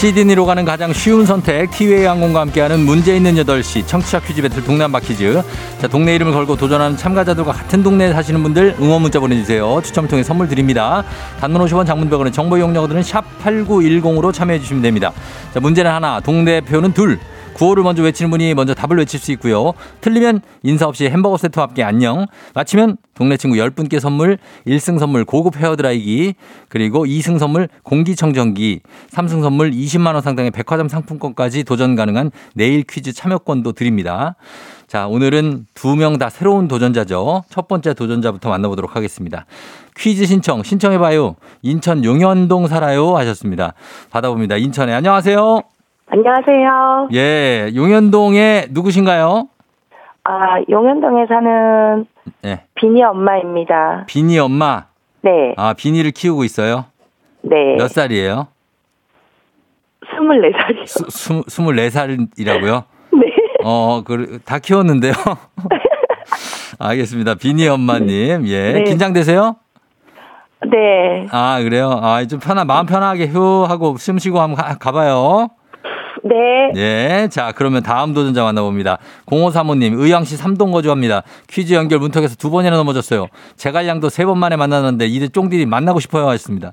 시드니로 가는 가장 쉬운 선택 티웨이 항공과 함께하는 문제 있는 8시. 청취자 퀴즈 배틀 동네 한바 퀴즈. 자 동네 이름을 걸고 도전하는 참가자들과 같은 동네에 사시는 분들 응원 문자 보내주세요. 추첨을 통해 선물 드립니다. 단문 50원 장문 100원의 정보 이용료들은 샵 8910으로 참여해 주시면 됩니다. 자 문제는 하나. 동대표는 둘 구호를 먼저 외치는 분이 먼저 답을 외칠 수 있고요. 틀리면 인사 없이 햄버거 세트와 함께 안녕. 맞히면 동네 친구 10분께 선물, 1승 선물 고급 헤어드라이기, 그리고 2승 선물 공기청정기, 3승 선물 20만 원 상당의 백화점 상품권까지 도전 가능한 내일 퀴즈 참여권도 드립니다. 자, 오늘은 두 명 다 새로운 도전자죠. 첫 번째 도전자부터 만나보도록 하겠습니다. 퀴즈 신청, 신청해봐요. 인천 용현동 살아요. 하셨습니다. 받아봅니다. 인천에. 안녕하세요. 안녕하세요. 예, 용현동에 누구신가요? 아, 용현동에 사는 예, 비니 엄마입니다. 비니 엄마. 네, 아, 비니를 키우고 있어요? 네. 몇 살이에요? 24살이요. 수, 수, 24살이라고요? 네. 어, 그, 다 키웠는데요? <laughs> 알겠습니다. 비니 엄마님. 예. 네. 긴장되세요? 네. 아, 그래요? 아, 좀 편한, 마음 편하게 휴 하고 숨 쉬고 한번 가, 가봐요. 네. 예. 자, 그러면 다음 도전자 만나봅니다. 0535님, 의왕시 삼동 거주합니다. 퀴즈 연결 문턱에서 두 번이나 넘어졌어요. 제갈량도 세 번 만에 만났는데 이제 쫑디리 만나고 싶어요 하셨습니다.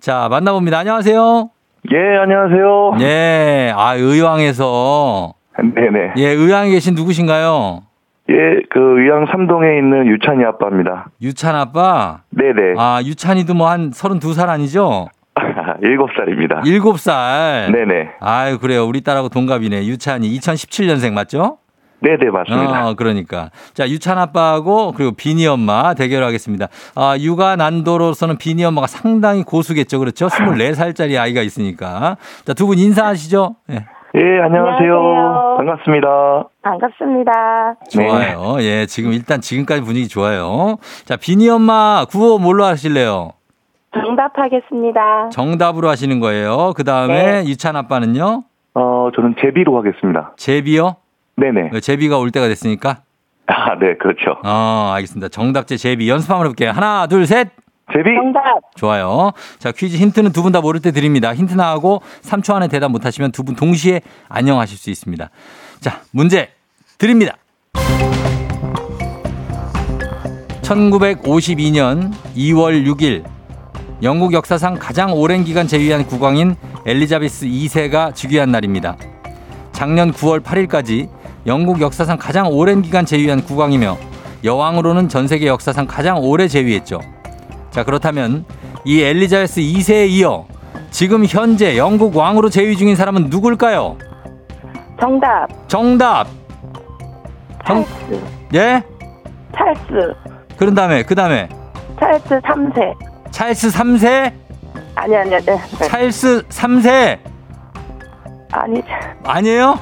자, 만나봅니다. 안녕하세요. 예, 안녕하세요. 예. 아, 의왕에서. 네네. 예, 의왕에 계신 누구신가요? 예, 그 의왕 삼동에 있는 유찬이 아빠입니다. 유찬 아빠. 네네. 아, 유찬이도 뭐 한 32살 아니죠? 일곱 살입니다. 7살. 네네. 아유, 그래요. 우리 딸하고 동갑이네. 유찬이 2017년생 맞죠? 네네, 맞습니다. 어, 그러니까. 자, 유찬 아빠하고 그리고 비니 엄마 대결하겠습니다. 아, 육아 난도로서는 비니 엄마가 상당히 고수겠죠. 그렇죠? 24살짜리 아이가 있으니까. 자, 두 분 인사하시죠? 예. 예, 안녕하세요. 안녕하세요. 반갑습니다. 반갑습니다. 좋아요. 예, 지금 일단 지금까지 분위기 좋아요. 자, 비니 엄마 구호 뭘로 하실래요? 정답하겠습니다. 정답으로 하시는 거예요. 그 다음에 네. 유찬 아빠는요? 어, 저는 제비로 하겠습니다. 제비요? 네네. 제비가 올 때가 됐으니까. 아, 네, 그렇죠. 어, 알겠습니다. 정답제 제비 연습 한번 해볼게요. 하나, 둘, 셋. 제비? 정답. 좋아요. 자, 퀴즈 힌트는 두 분 다 모를 때 드립니다. 힌트 나하고 3초 안에 대답 못하시면 두 분 동시에 안녕하실 수 있습니다. 자, 문제 드립니다. 1952년 2월 6일 영국 역사상 가장 오랜 기간 재위한 국왕인 엘리자베스 2세가 즉위한 날입니다. 작년 9월 8일까지 영국 역사상 가장 오랜 기간 재위한 국왕이며 여왕으로는 전 세계 역사상 가장 오래 재위했죠. 자, 그렇다면 이 엘리자베스 2세에 이어 지금 현재 영국 왕으로 재위 중인 사람은 누굴까요? 정답. 정답. 정, 찰스. 예? 찰스. 그런 다음에 그 다음에 찰스 3세. 찰스 3세? 아니, 아니, 아니. 네. 찰스 3세? 아니, 아니에요?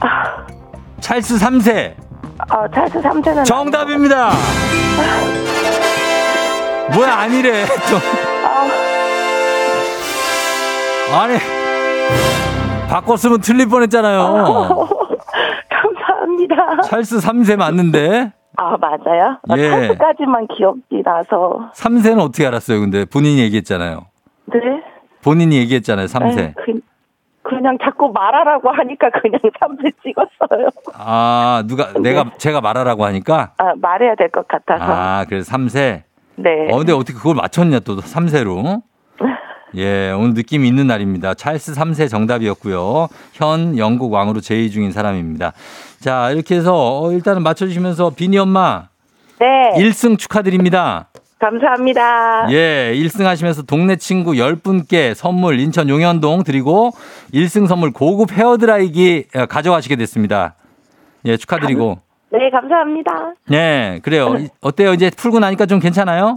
아, 찰스 3세. 어, 찰스 3세는. 정답입니다. 뭐야 아니래. 좀. 아니 바꿨으면 틀릴 뻔했잖아요. <laughs> 감사합니다. 찰스 3세 맞는데 아, 맞아요? 어, 예. 찰스까지만 기억이 나서. 3세는 어떻게 알았어요? 근데 본인이 얘기했잖아요. 네? 본인이 얘기했잖아요. 3세. 에, 그, 그냥 자꾸 말하라고 하니까 그냥 <laughs> 3세 찍었어요. 아 누가 내가 제가 말하라고 하니까 아, 말해야 될 것 같아서. 아 그래서 3세. 네. 어 근데 어떻게 그걸 맞췄냐 또 3세로. 예, 오늘 느낌이 있는 날입니다. 찰스 3세 정답이었고요. 현 영국 왕으로 제의 중인 사람입니다. 자, 이렇게 해서 어, 일단은 맞춰주시면서 비니 엄마 네. 1승 축하드립니다. 감사합니다. 예, 1승 하시면서 동네 친구 10분께 선물 인천 용현동 드리고 1승 선물 고급 헤어드라이기 어, 가져가시게 됐습니다. 예, 축하드리고. 네, 감사합니다. 네, 그래요. <laughs> 이- 어때요? 이제 풀고 나니까 좀 괜찮아요?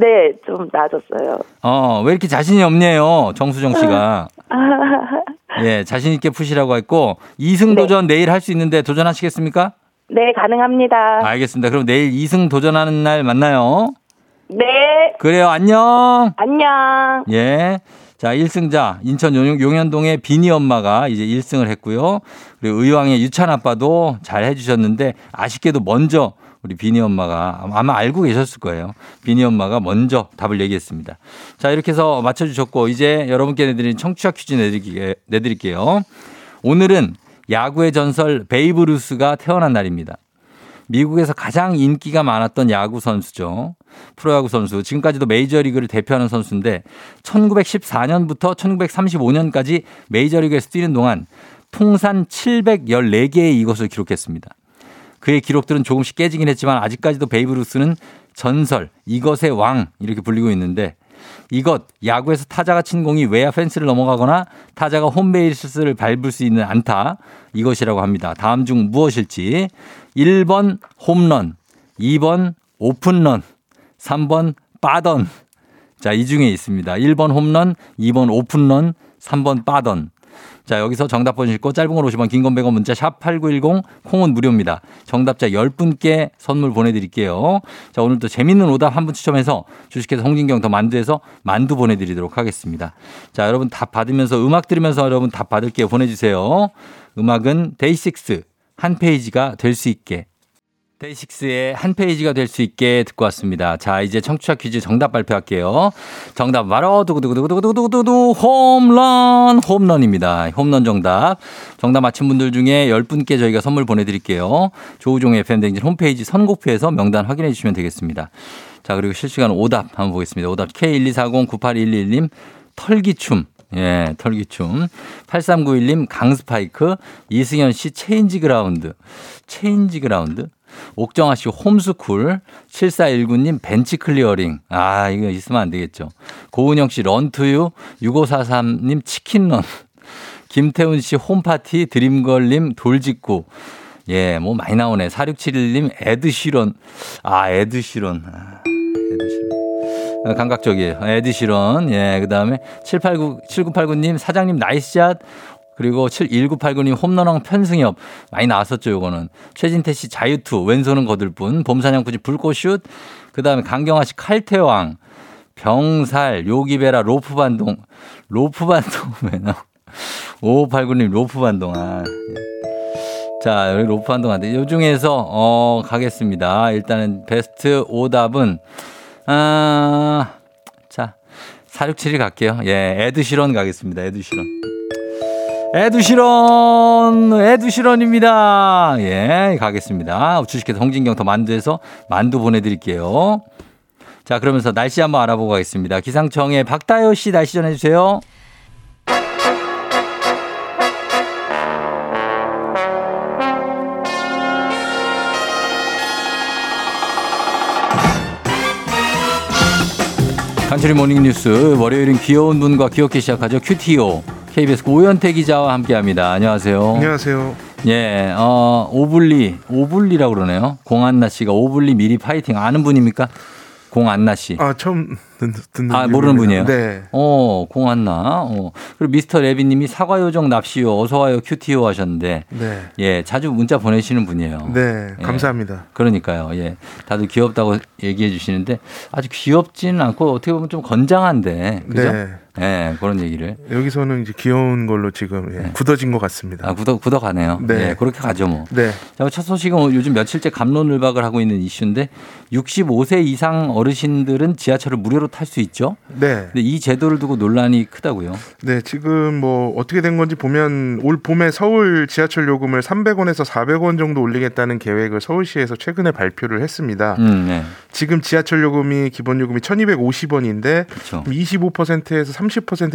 네, 좀 나아졌어요. 어, 왜 이렇게 자신이 없네요. 정수정 씨가. <laughs> 예, 자신 있게 푸시라고 했고, 2승 도전 내일 할 수 있는데 도전하시겠습니까? 네, 가능합니다. 알겠습니다. 그럼 내일 2승 도전하는 날 만나요. 네, 그래요. 안녕. 안녕. 예. 자, 1승자, 인천 용- 용현동의 비니 엄마가 이제 1승을 했고요. 그리고 의왕의 유찬 아빠도 잘 해주셨는데, 아쉽게도 먼저 우리 비니 엄마가 아마 알고 계셨을 거예요. 비니 엄마가 먼저 답을 얘기했습니다. 자, 이렇게 해서 맞춰주셨고, 이제 여러분께 내드린 청취자 퀴즈 내드릴게- 내드릴게요. 오늘은 야구의 전설 베이브 루스가 태어난 날입니다. 미국에서 가장 인기가 많았던 야구 선수죠. 프로야구 선수. 지금까지도 메이저리그를 대표하는 선수인데 1914년부터 1935년까지 메이저리그에서 뛰는 동안 통산 714개의 이것을 기록했습니다. 그의 기록들은 조금씩 깨지긴 했지만 아직까지도 베이브 루스는 전설, 이것의 왕 이렇게 불리고 있는데 이것 야구에서 타자가 친 공이 외야 펜스를 넘어가거나 타자가 홈베이스를 밟을 수 있는 안타 이것이라고 합니다. 다음 중 무엇일지 1번 홈런, 2번 오픈런, 3번 빠던. 자, 이 중에 있습니다. 1번 홈런, 2번 오픈런, 3번 빠던. 자, 여기서 정답 보내주시고 짧은 걸 50원, 긴 건 100원 문자 샵 8910 콩은 무료입니다. 정답자 10분께 선물 보내드릴게요. 자, 오늘도 재밌는 오답 한 분 추첨해서 주식회사 홍진경 더 만두에서 만두 보내드리도록 하겠습니다. 자, 여러분 답 받으면서 음악 들으면서 여러분 답 받을게요. 보내주세요. 음악은 데이식스 한 페이지가 될 수 있게 데이식스의 한 페이지가 될 수 있게 듣고 왔습니다. 자, 이제 청취자 퀴즈 정답 발표할게요. 정답 바로 두구두구두구두구두구두구 홈런 홈런입니다. 홈런 정답. 정답 맞힌 분들 중에 10분께 저희가 선물 보내드릴게요. 조우종의 FM대행진 홈페이지 선곡표에서 명단 확인해 주시면 되겠습니다. 자, 그리고 실시간 오답 한번 보겠습니다. 오답 K124098111님 털기춤. 예, 털기춤. 8391님 강스파이크. 이승현 씨 change ground. change ground. 옥정아 씨 홈스쿨. 7419님 벤치 클리어링. 아, 이거 있으면 안 되겠죠. 고은영 씨 Run to You. 6543님 치킨런. <laughs> 김태훈 씨 홈파티. 드림걸님 돌직구. 예, 뭐 많이 나오네. 4671님 Ed Sheeran. 아, Ed Sheeran. 아, Ed Sheeran. 어, 감각적이에요. Ed Sheeran. 예, 그 다음에 789, 7989님 사장님 nice shot. 그리고 1989님 홈런왕 편승엽. 많이 나왔었죠, 요거는. 최진태 씨 자유투. 왼손은 거들 뿐. 봄사냥꾼이 불꽃슛. 그 다음에 강경화 씨 칼퇴왕. 병살, 요기베라, 로프반동. 로프반동 왜 <laughs> 나와? 5589님 로프반동. 아. 예. 자, 여기 로프 한동 안 돼. 요 중에서, 어, 가겠습니다. 일단은 베스트 오답은, 아, 자, 467이 갈게요. 예, 에드시런 가겠습니다. 에드시런. 에드시런, 에드시런입니다. 예, 가겠습니다. 주식회사 홍진경 더 만두에서 만두 보내드릴게요. 자, 그러면서 날씨 한번 알아보고 가겠습니다. 기상청의 박다효 씨 날씨 전해주세요. 간추리 모닝뉴스 월요일은 귀여운 분과 귀엽게 시작하죠. 큐티오 KBS 오현태 기자와 함께합니다. 안녕하세요. 안녕하세요. 예, 어 오블리 오블리라고 그러네요. 공한나 씨가 오블리 미리 파이팅 아는 분입니까? 공한나 씨. 아 처음 듣는, 아, 모르는. 분이에요? 네. 어, 공한나. 어. 그리고 미스터 레비 님이 사과 요정 납시요. 어서 와요. cutie요 하셨는데. 네. 예, 자주 문자 보내시는 분이에요. 네, 예. 감사합니다. 그러니까요. 예. 다들 귀엽다고 얘기해 주시는데 아주 귀엽지는 않고 어떻게 보면 좀 건장한데. 그죠? 네. 예, 그런 얘기를. 여기서는 이제 귀여운 걸로 지금 예, 굳어진 것 같습니다. 아, 굳어, 굳어가네요. 네. 예, 그렇게 가죠 뭐. 네. 자, 첫 소식은 요즘 며칠째 감론을박을 하고 있는 이슈인데 65세 이상 어르신들은 지하철을 무료로 탈 수 있죠. 네. 근데 이 제도를 두고 논란이 크다고요. 네, 지금 뭐 어떻게 된 건지 보면 올 봄에 서울 지하철 요금을 300원에서 400원 정도 올리겠다는 계획을 서울시에서 최근에 발표를 했습니다. 음, 네. 지금 지하철 요금이 기본 요금이 1,250원인데 그렇죠. 25%에서 30%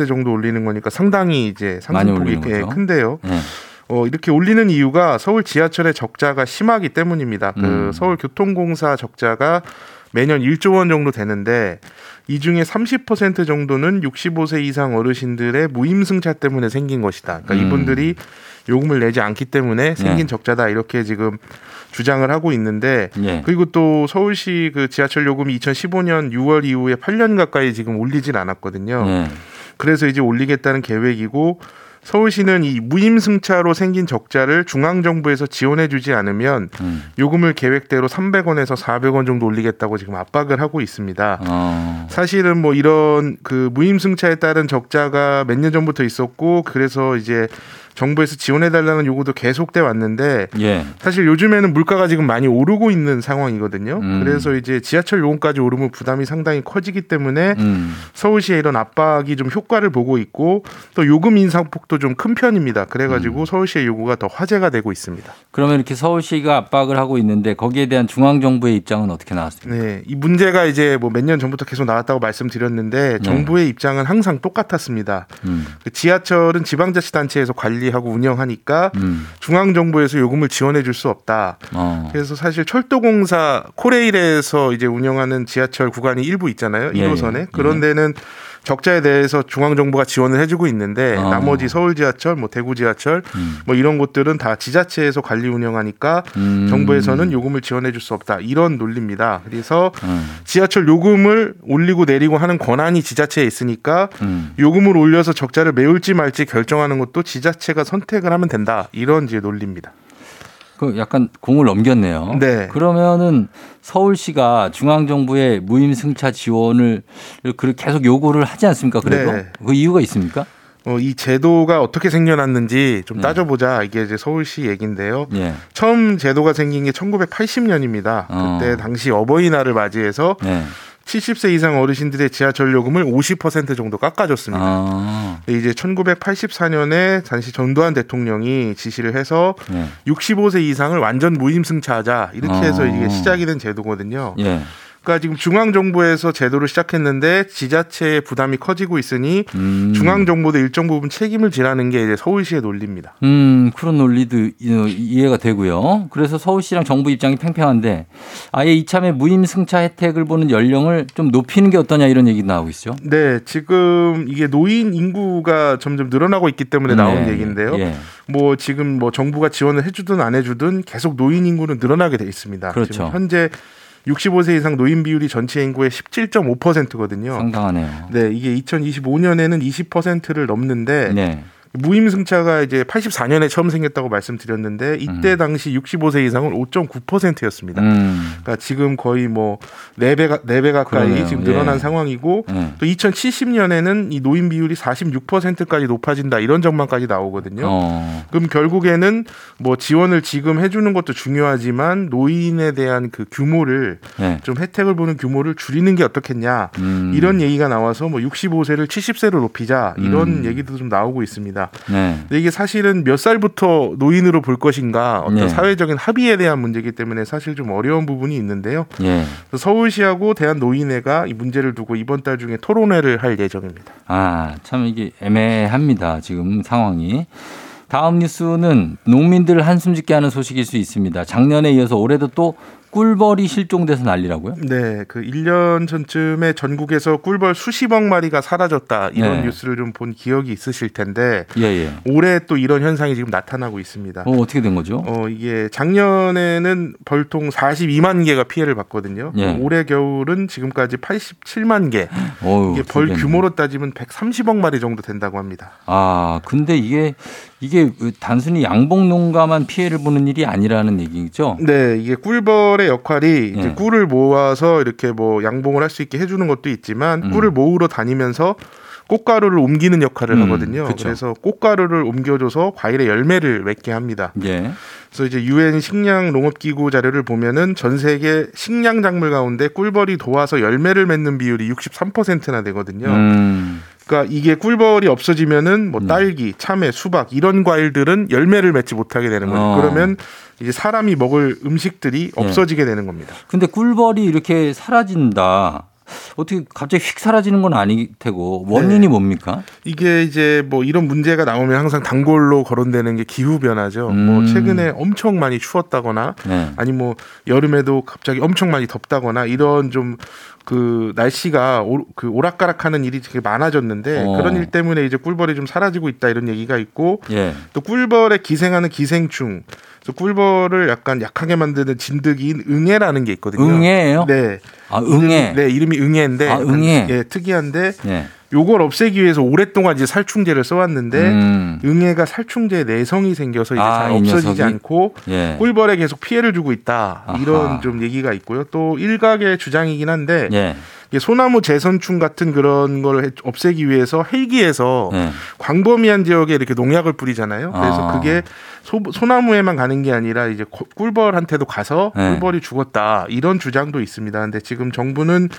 정도 올리는 거니까 상당히 이제 상승폭이 거죠. 큰데요. 네. 어, 이렇게 올리는 이유가 서울 지하철의 적자가 심하기 때문입니다. 그 음. 서울교통공사 적자가 매년 1조 원 정도 되는데 이 중에 30% 정도는 65세 이상 어르신들의 무임승차 때문에 생긴 것이다. 그러니까 음. 이분들이 요금을 내지 않기 때문에 생긴 네. 적자다 이렇게 지금 주장을 하고 있는데 예. 그리고 또 서울시 그 지하철 요금이 2015년 6월 이후에 8년 가까이 지금 올리진 않았거든요. 예. 그래서 이제 올리겠다는 계획이고 서울시는 이 무임승차로 생긴 적자를 중앙정부에서 지원해주지 않으면 음. 요금을 계획대로 300원에서 400원 정도 올리겠다고 지금 압박을 하고 있습니다. 어. 사실은 뭐 이런 그 무임승차에 따른 적자가 몇 년 전부터 있었고 그래서 이제 정부에서 지원해달라는 요구도 계속돼 왔는데 예. 사실 요즘에는 물가가 지금 많이 오르고 있는 상황이거든요. 음. 그래서 이제 지하철 요금까지 오르면 부담이 상당히 커지기 때문에 음. 서울시의 이런 압박이 좀 효과를 보고 있고 또 요금 인상폭도 좀 큰 편입니다. 그래가지고 음. 서울시의 요구가 더 화제가 되고 있습니다. 그러면 이렇게 서울시가 압박을 하고 있는데 거기에 대한 중앙 정부의 입장은 어떻게 나왔습니까? 네, 이 문제가 이제 뭐 몇 년 전부터 계속 나왔다고 말씀드렸는데 정부의 입장은 항상 똑같았습니다. 음. 그 지하철은 지방자치단체에서 관리 하고 운영하니까 음. 중앙 정부에서 요금을 지원해 줄 수 없다. 어. 그래서 사실 철도공사 코레일에서 이제 운영하는 지하철 구간이 일부 있잖아요. 예, 1호선에. 예. 그런 데는 적자에 대해서 중앙 정부가 지원을 해주고 있는데 어. 나머지 서울 지하철, 뭐 대구 지하철, 음. 뭐 이런 곳들은 다 지자체에서 관리 운영하니까 음. 정부에서는 요금을 지원해줄 수 없다 이런 논리입니다. 그래서 음. 지하철 요금을 올리고 내리고 하는 권한이 지자체에 있으니까 음. 요금을 올려서 적자를 메울지 말지 결정하는 것도 지자체가 선택을 하면 된다 이런 이제 논리입니다. 그 약간 공을 넘겼네요. 네. 그러면은 서울시가 중앙 정부의 무임승차 지원을 그 계속 요구를 하지 않습니까? 그래도 네. 그 이유가 있습니까? 어, 이 제도가 어떻게 생겨났는지 좀 네. 따져보자. 이게 이제 서울시 얘기인데요. 예. 처음 제도가 생긴 게 1980년입니다. 어. 그때 당시 어버이날을 맞이해서 네. 70세 이상 어르신들의 지하철 요금을 50% 정도 깎아줬습니다. 아. 이제 1984년에 당시 전두환 대통령이 지시를 해서 예. 65세 이상을 완전 무임승차하자 이렇게 해서 어. 이게 시작이 된 제도거든요. 예. 그러니까 지금 중앙 정부에서 제도를 시작했는데 지자체의 부담이 커지고 있으니 음. 중앙 정부도 일정 부분 책임을 지라는 게 이제 서울시의 논리입니다. 음, 그런 논리도 이- 이해가 되고요. 그래서 서울시랑 정부 입장이 팽팽한데 아예 이참에 무임승차 혜택을 보는 연령을 좀 높이는 게 어떠냐 이런 얘기 나오고 있죠. 네, 지금 이게 노인 인구가 점점 늘어나고 있기 때문에 나온 네. 얘기인데요. 예. 뭐 지금 뭐 정부가 지원을 해주든 안 해주든 계속 노인 인구는 늘어나게 돼 있습니다. 그렇죠. 현재 65세 이상 노인 비율이 전체 인구의 17.5%거든요. 상당하네요. 네, 이게 2025년에는 20%를 넘는데 네. 무임승차가 이제 84년에 처음 생겼다고 말씀드렸는데 이때 당시 65세 이상은 5.9%였습니다. 음. 그러니까 지금 거의 뭐 4배, 4배 가까이 그러네요. 지금 늘어난 예. 상황이고 네. 또 2070년에는 이 노인 비율이 46%까지 높아진다 이런 전망까지 나오거든요. 어. 그럼 결국에는 뭐 지원을 지금 해주는 것도 중요하지만 노인에 대한 그 규모를 네. 좀 혜택을 보는 규모를 줄이는 게 어떻겠냐 음. 이런 얘기가 나와서 뭐 65세를 70세로 높이자 이런 음. 얘기도 좀 나오고 있습니다. 네. 근데 이게 사실은 몇 살부터 노인으로 볼 것인가 어떤 네. 사회적인 합의에 대한 문제이기 때문에 사실 좀 어려운 부분이 있는데요. 예. 그래서 서울시하고 대한노인회가 이 문제를 두고 이번 달 중에 토론회를 할 예정입니다. 아, 참 이게 애매합니다. 지금 상황이. 다음 뉴스는 농민들 한숨 짓게 하는 소식일 수 있습니다. 작년에 이어서 올해도 또 꿀벌이 실종돼서 난리라고요? 네, 그 1년 전쯤에 전국에서 꿀벌 수십억 마리가 사라졌다 이런 네. 뉴스를 좀 본 기억이 있으실 텐데 예, 예. 올해 또 이런 현상이 지금 나타나고 있습니다. 어, 어떻게 된 거죠? 어, 이게 작년에는 벌통 42만 개가 피해를 봤거든요. 예. 올해 겨울은 지금까지 87만 개. 어우, 이게 벌. 규모로 따지면 130억 마리 정도 된다고 합니다. 아, 근데 이게 이게 단순히 양봉 농가만 피해를 보는 일이 아니라는 얘기죠? 네, 이게 꿀벌의 역할이 이제 예. 꿀을 모아서 이렇게 뭐 양봉을 할 수 있게 해주는 것도 있지만 음. 꿀을 모으러 다니면서 꽃가루를 옮기는 역할을 음, 하거든요. 그쵸. 그래서 꽃가루를 옮겨줘서 과일의 열매를 맺게 합니다. 예. 그래서 이제 유엔 식량 농업 기구 자료를 보면은 전 세계 식량 작물 가운데 꿀벌이 도와서 열매를 맺는 비율이 63%나 되거든요. 음. 그러니까 이게 꿀벌이 없어지면은 뭐 딸기, 참외, 수박 이런 과일들은 열매를 맺지 못하게 되는 거예요. 어. 그러면 이제 사람이 먹을 음식들이 예. 없어지게 되는 겁니다. 근데 꿀벌이 이렇게 사라진다. 어떻게 갑자기 휙 사라지는 건 아닐 테고 원인이 네. 뭡니까? 이게 이제 뭐 이런 문제가 나오면 항상 단골로 거론되는 게 기후 변화죠. 음. 뭐 최근에 엄청 많이 추웠다거나 네. 아니 뭐 여름에도 갑자기 엄청 많이 덥다거나 이런 좀 그 날씨가 오, 그 오락가락하는 일이 되게 많아졌는데 어. 그런 일 때문에 이제 꿀벌이 좀 사라지고 있다 이런 얘기가 있고 예. 또 꿀벌에 기생하는 기생충 또 꿀벌을 약간 약하게 만드는 진드기인 응애라는 게 있거든요. 응애예요? 네. 아, 응애. 네, 이름이 응애인데 아, 응애. 예, 특이한데 예. 요걸 없애기 위해서 오랫동안 이제 살충제를 써왔는데 음. 응애가 살충제 내성이 생겨서 이제 아, 잘이 없어지지? 않고 예. 꿀벌에 계속 피해를 주고 있다 아하. 이런 좀 얘기가 있고요. 또 일각의 주장이긴 한데 예. 소나무 재선충 같은 그런 걸 해- 없애기 위해서 헬기에서 예. 광범위한 지역에 이렇게 농약을 뿌리잖아요. 그래서 아. 그게 소, 소나무에만 가는 게 아니라 이제 고- 꿀벌한테도 가서 네. 꿀벌이 죽었다 이런 주장도 있습니다. 근데 지금 정부는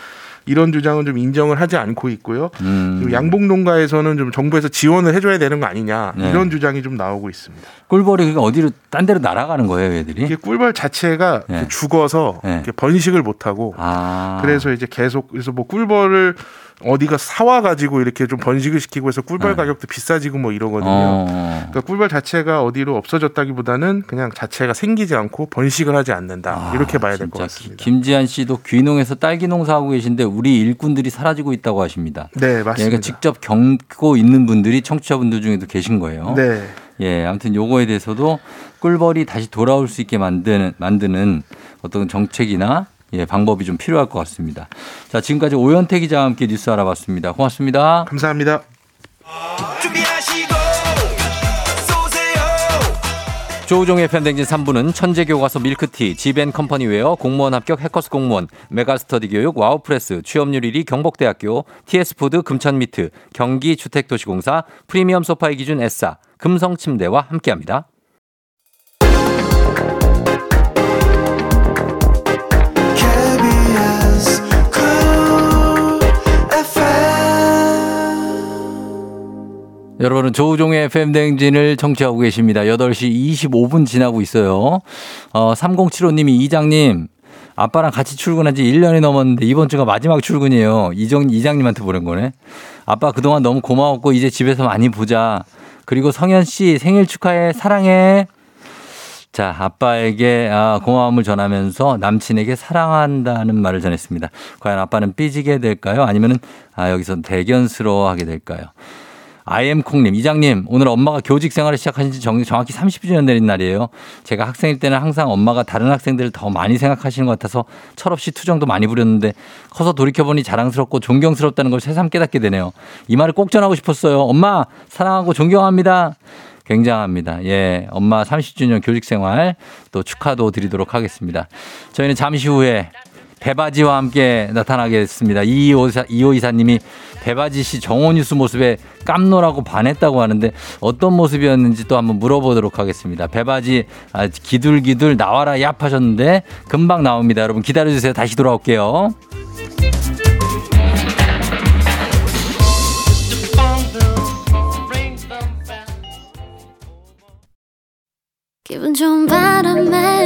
이런 주장은 좀 인정을 하지 않고 있고요. 음. 그리고 양봉 농가에서는 좀 정부에서 지원을 해줘야 되는 거 아니냐 네. 이런 주장이 좀 나오고 있습니다. 꿀벌이 그러니까 어디로 딴 데로 날아가는 거예요, 얘들이? 이게 꿀벌 자체가 네. 이렇게 죽어서 네. 번식을 못 하고 아. 그래서 이제 계속 그래서 뭐 꿀벌을 어디가 사와 가지고 이렇게 좀 번식을 시키고 해서 꿀벌 네. 가격도 비싸지고 뭐 이러거든요. 어. 그러니까 꿀벌 자체가 어디로 없어졌다기보다는 그냥 자체가 생기지 않고 번식을 하지 않는다 이렇게 봐야 될 것 같습니다. 김지한 씨도 귀농에서 딸기 농사하고 계신데 우리 일꾼들이 사라지고 있다고 하십니다. 네 예, 맞습니다. 그러니까 직접 겪고 있는 분들이 청취자분들 중에도 계신 거예요. 네. 예, 아무튼 요거에 대해서도 꿀벌이 다시 돌아올 수 있게 만드는 만드는 어떤 정책이나 예, 방법이 좀 필요할 것 같습니다. 자, 지금까지 오현태 기자와 함께 뉴스 알아봤습니다. 고맙습니다. 감사합니다. 조우종의 FM대행진 3부는 천재교과서 밀크티, 지벤컴퍼니웨어, 공무원 합격 해커스 공무원, 메가스터디 교육, 와우프레스, 취업률 1위 경복대학교, TS푸드 금천미트, 경기주택도시공사, 프리미엄 소파의 기준 에싸, 금성침대와 함께합니다. 여러분은 조우종의 FM 대행진을 청취하고 계십니다. 8시 25분 지나고 있어요. 어, 3075님이 이장님, 아빠랑 같이 출근한 지 1년이 넘었는데 이번 주가 마지막 출근이에요. 이정, 이장님한테 보낸 거네. 아빠 그동안 너무 고마웠고 이제 집에서 많이 보자. 그리고 성현 씨 생일 축하해. 사랑해. 자, 아빠에게 아, 고마움을 전하면서 남친에게 사랑한다는 말을 전했습니다. 과연 아빠는 삐지게 될까요? 아니면 은 아, 여기서 대견스러워하게 될까요? 아이엠콩님, 이장님, 오늘 엄마가 교직 생활을 시작하신 지 정, 정확히 30주년 되는 날이에요. 제가 학생일 때는 항상 엄마가 다른 학생들을 더 많이 생각하시는 것 같아서 철없이 투정도 많이 부렸는데 커서 돌이켜보니 자랑스럽고 존경스럽다는 걸 새삼 깨닫게 되네요. 이 말을 꼭 전하고 싶었어요. 엄마, 사랑하고 존경합니다. 굉장합니다. 예. 엄마 30주년 교직 생활 또 축하도 드리도록 하겠습니다. 저희는 잠시 후에 배바지와 함께 나타나겠습니다. 이호이사, 이호이사님이 배바지 씨 정오뉴스 모습에 깜놀하고 반했다고 하는데 어떤 모습이었는지 또 한번 물어보도록 하겠습니다. 배바지 아, 기둘기둘 나와라 얍 하셨는데 금방 나옵니다. 여러분 기다려주세요. 다시 돌아올게요. 기분 좋은 바람에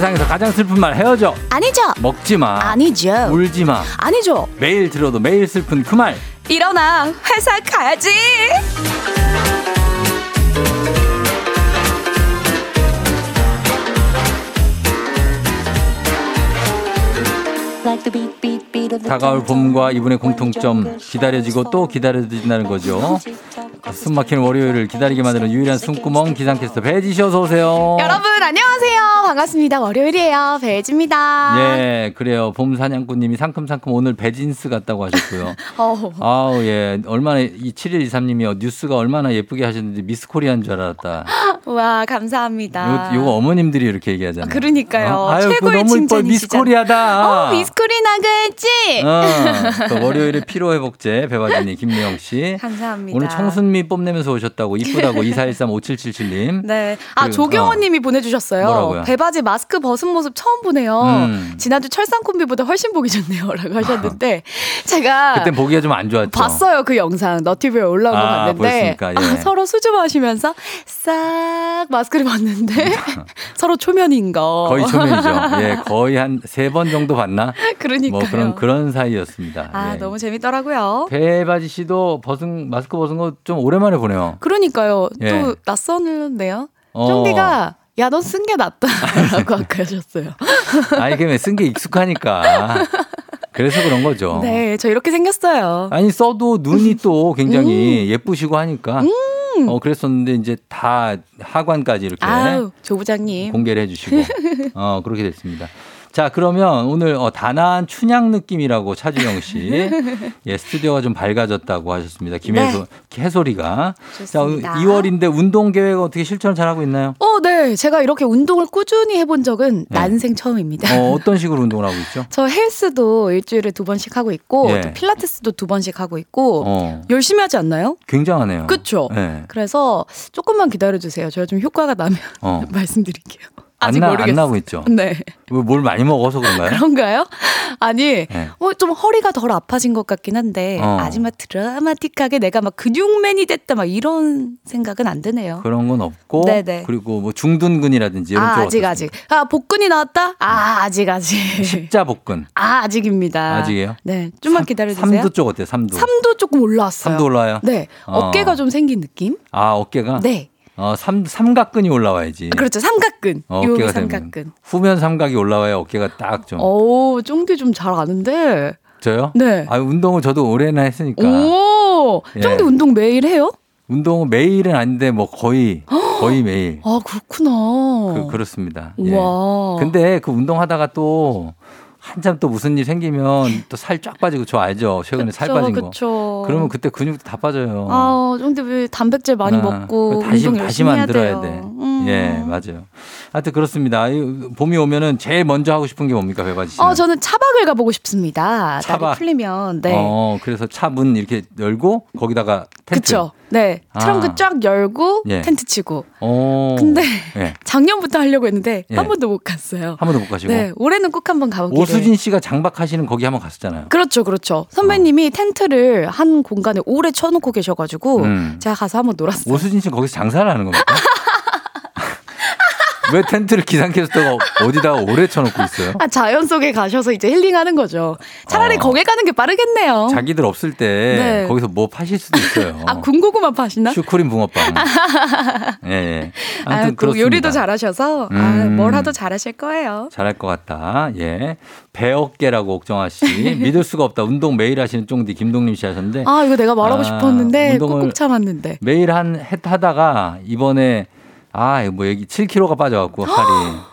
세상에서 가장 슬픈 말 헤어져. 아니죠. 먹지 마. 아니죠. 울지 마. 아니죠. 매일 들어도 매일 슬픈 그 말. 일어나 회사 가야지. 다가올 봄과 이분의 공통점 기다려지고 또 기다려진다는 거죠. 숨 막히는 월요일을 기다리게 만드는 유일한 숨구멍 기상캐스터 배지 씨 어서 오세요. 여러분 안녕하세요. 반갑습니다. 월요일이에요. 배혜지입니다. 예, 그래요. 봄 사냥꾼님이 상큼상큼 오늘 배진스 같다고 하셨고요. <laughs> 어. 아우 예, 얼마나 이 7123님이 뉴스가 얼마나 예쁘게 하셨는지 미스 코리아인 줄 알았다. <laughs> 와 감사합니다. 요, 요거 어머님들이 이렇게 얘기하잖아요. 그러니까요. 어? 아유, 그거 최고의 너무 이뻐 미스 칭찬이시잖아요. 코리아다. 어, 미스코리 나가지. 어, 또 월요일에 피로 회복제 배바지니 김미영 씨. <laughs> 감사합니다. 오늘 청순 미 뽐내면서 오셨다고 이쁘다고 <laughs> 24135777님. 네. 아, 그리고, 조경호님이 보내주셨어요. 뭐라고요? 배바지 마스크 벗은 모습 처음 보네요. 음. 지난주 철상 콤비보다 훨씬 보기 좋네요. 라고 하셨는데, <laughs> 제가. 그땐 보기가 좀 안 좋았죠. 봤어요 그 영상 너티브에 올라온 거 아, 봤는데 보였습니까? 아, 예. 서로 수줍어 하시면서 싹 마스크를 봤는데 <laughs> 서로 초면인 거 거의 초면이죠. 예, 거의 한 세 번 정도 봤나? 그러니까요. 뭐 그런 그런 사이였습니다. 아 예. 너무 재밌더라고요. 배바지 씨도 벗은 마스크 벗은 거 좀 오랜만에 보네요. 그러니까요. 예. 또 낯선데요. 어. 쫑디가 야너쓴게 낫다라고 <laughs> 아까 하셨어요. 아니 그게 쓴 게 익숙하니까. 그래서 그런 거죠. 네, 저 이렇게 생겼어요. 아니 써도 눈이 또 음. 굉장히 예쁘시고 하니까 어 그랬었는데 이제 다 하관까지 이렇게 아유, 조 부장님. 공개를 해주시고 어 그렇게 됐습니다. 자 그러면 오늘 어, 단아한 춘향 느낌이라고 차주영 씨, <laughs> 예 스튜디오가 좀 밝아졌다고 하셨습니다. 김혜소 해소리가 자 좋습니다. 2월인데 운동 계획 어떻게 실천 잘 하고 있나요? 어, 네. 제가 이렇게 운동을 꾸준히 해본 적은 네. 난생 처음입니다. 어 어떤 식으로 운동을 하고 있죠? <laughs> 저 헬스도 일주일에 두 번씩 하고 있고 예. 또 필라테스도 두 번씩 하고 있고 어 열심히 하지 않나요? 굉장하네요. 그쵸? 네. 그래서 조금만 기다려 주세요. 제가 좀 효과가 나면 어. <laughs> 말씀드릴게요. 안, 아직 나, 안 모르겠어요. 나고 있죠. <laughs> 네. 뭐, 뭘 많이 먹어서 그런가요? 그런가요? 아니, 네. 뭐좀 허리가 덜 아파진 것 같긴 한데 어. 막 드라마틱하게 내가 막 근육맨이 됐다 막 이런 생각은 안 드네요. 그런 건 없고 네네. 그리고 뭐 중둔근이라든지 이런 아, 쪽 아직 아직. 아, 복근이 나왔다? 아, 아직 아직. <laughs> 십자 복근 아, 아직입니다. 아직이에요? 네. 좀만 기다려 주세요. 삼두 쪽 어때요? 삼두. 삼도 조금 올라왔어요. 삼두 올라와요? 네. 어. 어깨가 좀 생긴 느낌? 아 어깨가 네. 어 삼 삼각근이 올라와야지. 그렇죠. 삼각근. 어, 요 어깨가 삼각근. 후면 삼각이 올라와야 어깨가 딱 좀. 오, 쫑디 좀 잘 아는데. 저요? 네. 아 운동을 저도 오래나 했으니까. 오, 예. 쫑디 운동 매일 해요? 운동은 매일은 아닌데 뭐 거의 거의 매일. 아, 그렇구나. 그, 그렇습니다. 예. 와. 근데 그 운동하다가 또 한참 또 무슨 일 생기면 또 살 쫙 빠지고 저 알죠? 최근에 살 그쵸, 빠진 거. 그쵸. 그러면 그때 근육도 다 빠져요. 아, 쫑디 왜 단백질 많이 아, 먹고 다시 다시 만들어야. 돼. 음. 예, 맞아요. 하여튼 그렇습니다. 이 봄이 오면은 제일 먼저 하고 싶은 게 뭡니까, 배바지 씨? 어, 저는 차박을 가보고 싶습니다. 차박. 풀리면. 네. 어, 그래서 차 문 이렇게 열고 거기다가 텐트. 그쵸. 네. 아. 트렁크 쫙 열고 예. 텐트 치고. 어. 근데 예. <laughs> 작년부터 하려고 했는데 예. 한 번도 못 갔어요. 한 번도 못 가시고. 네. 올해는 꼭 한번 가보기를. 오수진 씨가 장박하시는 거기 한번 갔었잖아요. 그렇죠, 그렇죠. 선배님이 텐트를 한 공간에 오래 쳐놓고 계셔가지고 음. 제가 가서 한번 놀았어요. 오수진 씨 거기서 장사를 하는 겁니까? <laughs> 왜 텐트를 기상캐스터가 어디다가 오래 쳐놓고 있어요? 아, 자연 속에 가셔서 이제 힐링하는 거죠. 차라리 어. 거기 가는 게 빠르겠네요. 자기들 없을 때 네. 거기서 뭐 파실 수도 있어요. 아, 군고구마 파시나? 슈크림 붕어빵. 예, 예. 아, 아무튼 또 그렇습니다. 요리도 잘하셔서 아, 음. 뭘 하도 잘하실 거예요. 잘할 것 같다. 예. 배어깨라고 옥정아 씨. 믿을 수가 없다. 운동 매일 하시는 쫑디 김동림 씨 하셨는데. 아, 이거 내가 말하고 아, 싶었는데 꾹꾹 참았는데. 매일 한, 해 하다가 이번에 아, 뭐 여기 7kg가 빠져갖고 살이.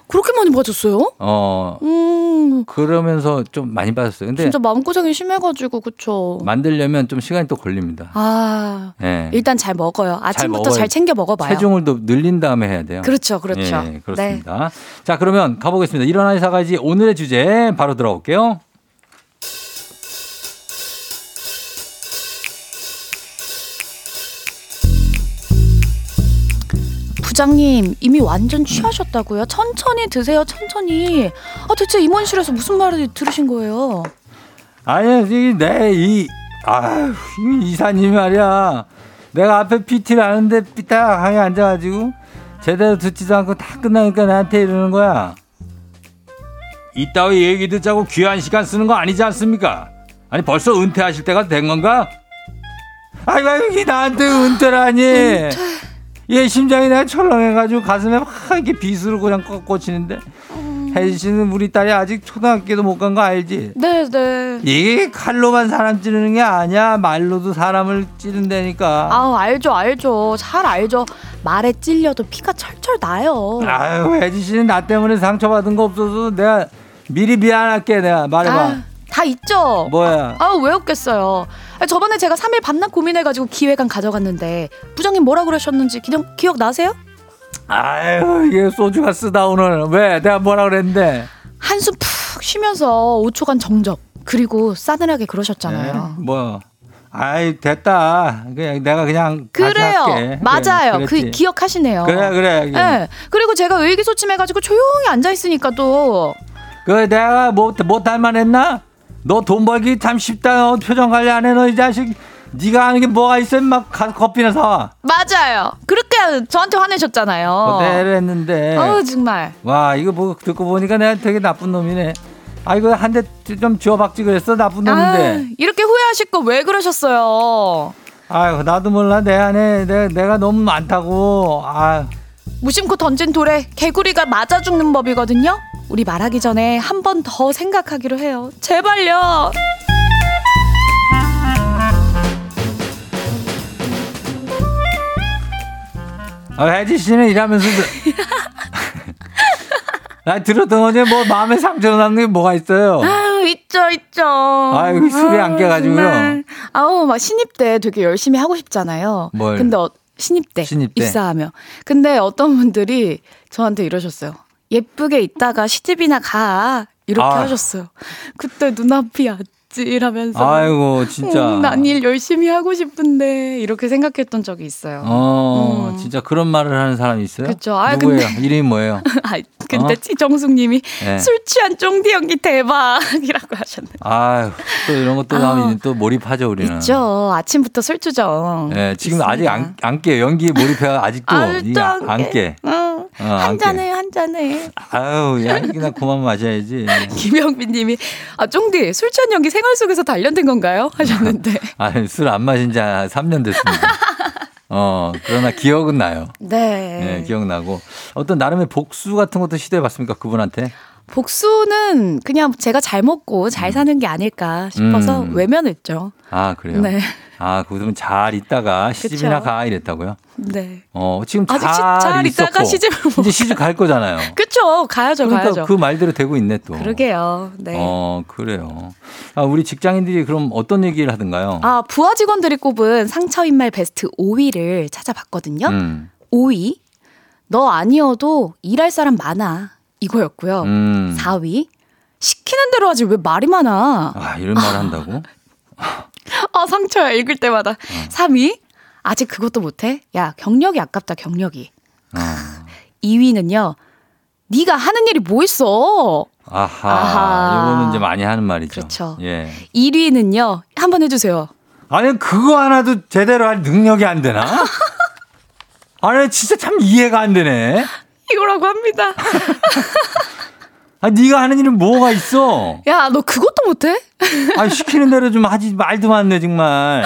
그렇게 많이 빠졌어요? 어, 음, 그러면서 좀 많이 빠졌어요. 근데 진짜 마음고생이 심해가지고 그쵸. 만들려면 좀 시간이 또 걸립니다. 아, 예. 일단 잘 먹어요. 아침부터 먹어요. 잘, 챙겨 먹어봐요. 체중을 또 늘린 다음에 해야 돼요. 그렇죠, 그렇죠. 예, 그렇습니다. 자, 그러면 가보겠습니다. 일어나는 사가지 오늘의 주제 바로 들어올게요. 부장님 이미 완전 취하셨다고요? 천천히 드세요, 천천히. 아 대체 임원실에서 무슨 말을 들으신 거예요? 아니, 내, 이, 아휴, 이 이사님 말이야. 내가 앞에 PT를 하는데 삐딱하게 앉아가지고 제대로 듣지도 않고 다 끝나니까 나한테 이러는 거야. 이따위 얘기 듣자고 귀한 시간 쓰는 거 아니지 않습니까? 아니, 벌써 은퇴하실 때가 된 건가? 아이고, 이게 나한테 은퇴라니. 얘 심장이 내가 철렁해가지고 가슴에 막 이렇게 비수로 그냥 꺾- 꽂히는데. 혜진 씨는 우리 딸이 아직 초등학교도 못 간 거 알지? 네, 네. 이게 칼로만 사람 찌르는 게 아니야. 말로도 사람을 찌른다니까. 아, 알죠, 알죠. 잘 알죠. 말에 찔려도 피가 철철 나요. 아유, 혜진 씨는 나 때문에 상처받은 거 없어서 내가 미리 미안할게. 내가 말해봐. 아, 다 있죠. 뭐야? 아, 왜 없겠어요. 아, 저번에 제가 3일 밤낮 고민해가지고 기획안 가져갔는데 부장님 뭐라 그러셨는지 기억, 기억 나세요? 아유, 이게 소주가 쓰다 오늘. 왜? 내가 뭐라 그랬는데? 한숨 푹 쉬면서 5초간 정적. 그리고 싸늘하게 그러셨잖아요. 뭐. 아이 됐다. 그냥 내가 그냥 그래요. 할게. 맞아요. 그래, 그. 기억하시네요. 그래 그래. 예. 그리고 제가 의기소침해가지고 조용히 앉아 있으니까 또 그 내가 못 못할 만했나? 너 돈 벌기 참 쉽다. 너 표정 관리 안 해. 너 이 자식. 네가 하는 게 뭐가 있어? 막 가서 커피나 사와. 맞아요. 그렇게 저한테 화내셨잖아요. 그대로 했는데. 어우 정말. 와 이거 뭐 듣고 보니까 내가 되게 나쁜 놈이네. 아 이거 한 대좀 쥐어박지 그랬어 나쁜 아, 놈인데. 이렇게 후회하실 거 왜 그러셨어요? 아유 나도 몰라 내 안에 내가, 내가 너무 많다고. 아 무심코 던진 돌에 개구리가 맞아 죽는 법이거든요. 우리 말하기 전에 한 번 더 생각하기로 해요. 제발요. 아, 혜지 씨는 일하면서 <laughs> 나 들었던 거지 뭐 마음에 상처 남는 게 뭐가 있어요. 아유 있죠 있죠. 아유, 술이 안 깨가지고요. 정말. 아우 막 신입 때 되게 열심히 하고 싶잖아요. 뭘? 근데 어, 신입 때 신입 때. 입사하며. 근데 어떤 분들이 저한테 이러셨어요. 예쁘게 있다가 시집이나 가 이렇게 아. 하셨어요. 그때 눈앞이 아찔하면서. 아이고 진짜. 음, 난일 열심히 하고 싶은데 이렇게 생각했던 적이 있어요. 어 진짜 그런 말을 하는 사람이 있어요? 그쵸. 아, 누구예요? 근데- <laughs> 이름이 뭐예요? <laughs> 아, 근데 어? 지정숙님이 네. 술 취한 쫑디 연기 대박이라고 하셨네. 아유 또 이런 것도 아. 나오면 또 몰입하죠 우리는. 있죠. 아침부터 술주정. 예, 지금 있습니다. 아직 안, 안 깨. 연기에 몰입해 아직도 이게 안안 깨. 응. 어, 안한 깨. 잔해, 한 잔해. 아유, 야, 이나 그만 마셔야지. <laughs> 김영빈 님이, 아, 쫑디, 술 취한 연기 생활 속에서 단련된 건가요? <laughs> 하셨는데. 아니, 술안 마신 지 3년 됐습니다. 어, 그러나 기억은 나요. 네. 네, 기억나고. 어떤 나름의 복수 같은 것도 시도해 봤습니까? 그분한테? 복수는 그냥 제가 잘 먹고 잘 사는 게 아닐까 싶어서 음. 외면했죠. 아, 그래요? 네. 아, 그분은 잘 있다가 시집이나 그쵸. 가 이랬다고요? 네. 어, 지금 아직 잘, 시- 잘. 있다가 시집을 못 이제 시집 갈 거잖아요. <laughs> 그쵸. 가야죠, 그러니까 가야죠. 그 말대로 되고 있네 또. 그러게요. 네. 어, 그래요. 아, 우리 직장인들이 그럼 어떤 얘기를 하던가요? 아, 부하 직원들이 꼽은 상처 인말 베스트 5위를 찾아봤거든요. 음. 5위. 너 아니어도 일할 사람 많아. 이거였고요. 음. 4위. 시키는 대로 하지 왜 말이 많아. 아, 이런 말 한다고? 아, 상처야. 읽을 때마다. 3위. 아직 그것도 못해? 야, 경력이 아깝다, 경력이. 어. 2위는요. 네가 하는 일이 뭐 있어? 아하, 아하. 이거는 이제 많이 하는 말이죠. 그렇죠. 예. 1위는요. 한번 해주세요. 아니 그거 하나도 제대로 할 능력이 안 되나? <laughs> 아니 진짜 참 이해가 안 되네. 이거라고 합니다. 아 네가 하는 일은 뭐가 있어? 야, 너 그것도 못해? 아 시키는 대로 좀 하지 말도 많네 정말.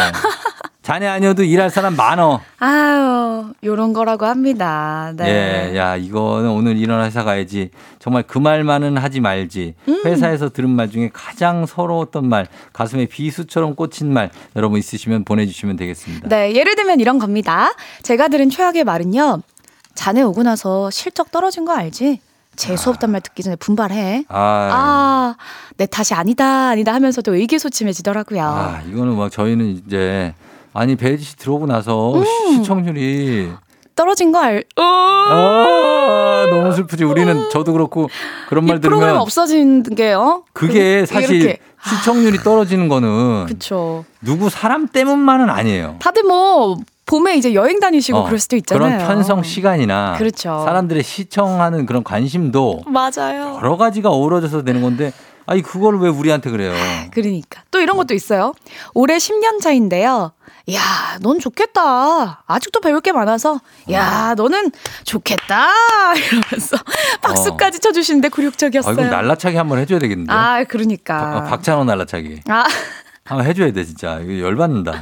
자네 아니어도 일할 사람 많어. 아유, 요런 거라고 합니다. 네. 예, 야 이거는 오늘 일어나 회사 가야지. 정말 그 말만은 하지 말지. 음. 회사에서 들은 말 중에 가장 서러웠던 말, 가슴에 비수처럼 꽂힌 말 여러분 있으시면 보내주시면 되겠습니다. 네, 예를 들면 이런 겁니다. 제가 들은 최악의 말은요. 자네 오고 나서 실적 떨어진 거 알지? 재수 없단 말 듣기 전에 분발해. 아, 아, 내 탓이 아니다, 아니다 하면서 도 의기소침해지더라고요. 아, 이거는 막 저희는 이제 아니 배지 씨 들어오고 나서 음. 시청률이 떨어진 거 알, 어, 아, 너무 슬프지. 우리는 저도 그렇고 그런 말 프로그램 들으면 없어진 게, 어? 그게 그- 사실 이렇게. 시청률이 떨어지는 거는 그쵸. 누구 사람 때문만은 아니에요. 다들 뭐, 봄에 이제 여행 다니시고 어, 그럴 수도 있잖아요. 그런 편성 시간이나 그렇죠. 사람들의 시청하는 그런 관심도 맞아요. 여러 가지가 어우러져서 되는 건데 아니 그걸 왜 우리한테 그래요? 그러니까 또 이런 것도 있어요. 올해 10년 차인데요. 야, 넌 좋겠다. 아직도 배울 게 많아서. 야, 너는 좋겠다. <laughs> 이러면서 박수까지 쳐주시는데 아, 굴욕적이었어요. 이거 날라차기 한번 해줘야 되겠는데. 아, 그러니까. 어, 박찬호 날라차기. 아, 한번 해줘야 돼 진짜. 열받는다.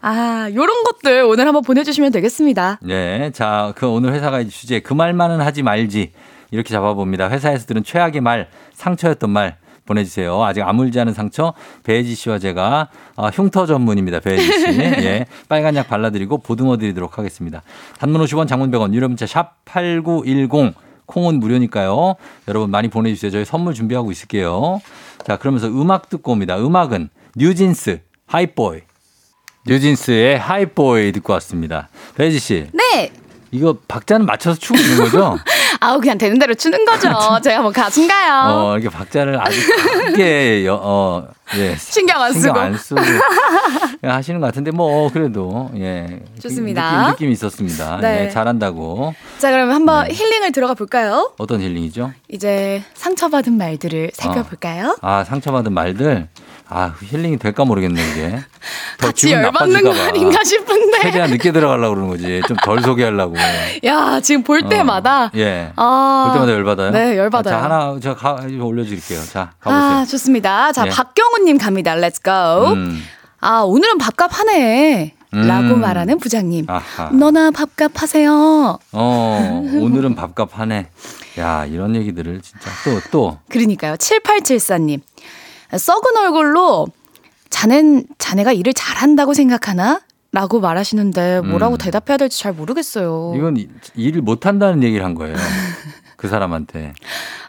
아, 요런 것들 오늘 한번 보내주시면 되겠습니다. 네, 자, 그 오늘 회사가 주제 그 말만은 하지 말지 이렇게 잡아봅니다. 회사에서 들은 최악의 말, 상처였던 말 보내주세요. 아직 아물지 않은 상처 배혜지 씨와 제가 아, 흉터 전문입니다. 배혜지 씨, <laughs> 예, 빨간 약 발라드리고 보듬어 드리도록 하겠습니다. 단문 50원, 장문 100원, 유료 문자 샵 #8910 콩은 무료니까요. 여러분 많이 보내주세요. 저희 선물 준비하고 있을게요. 자, 그러면서 음악 듣고 옵니다. 음악은 뉴진스 하이보이. 뉴진스의 하이보이 듣고 왔습니다. 배지 씨. 네. 이거 박자는 맞춰서 추고 있는 거죠? <laughs> 아우, 그냥 되는 대로 추는 거죠. <laughs> 제가 뭐 가수인가요? 어, 이렇게 박자를 아주 크게, 여- 어, 예. 신경 안 신경 쓰고. 안 쓰고 하시는 것 같은데, 뭐, 어, 그래도, 예. 좋습니다. 느낌, 느낌 이 있었습니다. 네. 예, 잘한다고. 자, 그러면 한번 네. 힐링을 들어가 볼까요? 어떤 힐링이죠? 이제 상처받은 말들을 살펴볼까요? 아, 상처받은 말들. 아, 힐링이 될까 모르겠네, 이게. 더 같이 열받는 거. 아닌가 싶은데. 최대한 늦게 들어가려고 그러는 거지. 좀 덜 소개하려고. 야, 지금 볼 때마다. 예. 아. 볼 때마다 열받아요? 네, 열받아요. 자, 하나, 제가 가, 올려드릴게요. 자, 가보세요. 아, 좋습니다. 자, 예. 박경우님 갑니다. Let's go. 음. 아, 오늘은 밥값 하네. 라고 음. 말하는 부장님. 아하. 너나 밥값 하세요. 어, 오늘은 밥값 하네. 야, 이런 얘기들을 진짜 또, 또. 그러니까요. 7874님. 썩은 얼굴로 자넨, 자네가 일을 잘한다고 생각하나? 라고 말하시는데 뭐라고 음. 대답해야 될지 잘 모르겠어요. 이건 이- 일을 못한다는 얘기를 한 거예요. 그 사람한테.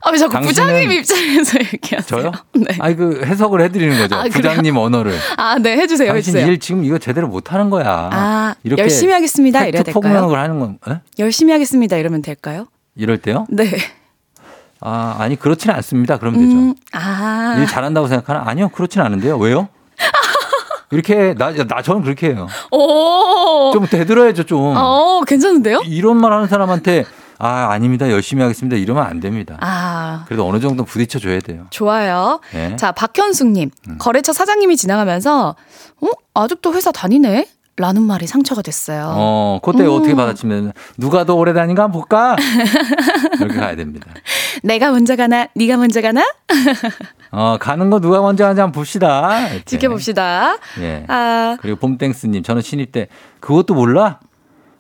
아, 왜 자꾸 부장님 입장에서 <laughs> 얘기하세요? 저요? 네. 아니, 그 해석을 해드리는 거죠. 아, 그래요? 부장님 언어를. 아, 네, 해주세요. 당신 해주세요. 일 지금 이거 제대로 못하는 거야. 아, 열심히 하겠습니다. 이래야 될까요? 걸 하는 건, 에? 열심히 하겠습니다. 이러면 될까요? 이럴 때요? 네. 아, 아니, 그렇지는 않습니다. 그러면 되죠. 음, 아. 일 잘한다고 생각하나? 아니요, 그렇진 않은데요. 왜요? <laughs> 이렇게, 나, 나, 저는 그렇게 해요. 오. 좀 되들어야죠, 좀. 어, 괜찮은데요? 이런 말 하는 사람한테, 아, 아닙니다. 열심히 하겠습니다. 이러면 안 됩니다. 아, 그래도 어느 정도 부딪혀 줘야 돼요. 좋아요. 네. 자, 박현숙님. 음. 거래처 사장님이 지나가면서, 어? 아직도 회사 다니네? 라는 말이 상처가 됐어요. 어, 그때 음. 어떻게 받아치면, 누가 더 오래 다닌가 한번 볼까? <laughs> 이렇게 가야 됩니다. 내가 먼저 가나? 네가 먼저 가나? <laughs> 어, 가는 거 누가 먼저 하는지 한번 봅시다. 이렇게. 지켜봅시다. 예. 아, 그리고 봄땡스님, 저는 신입 때, 그것도 몰라?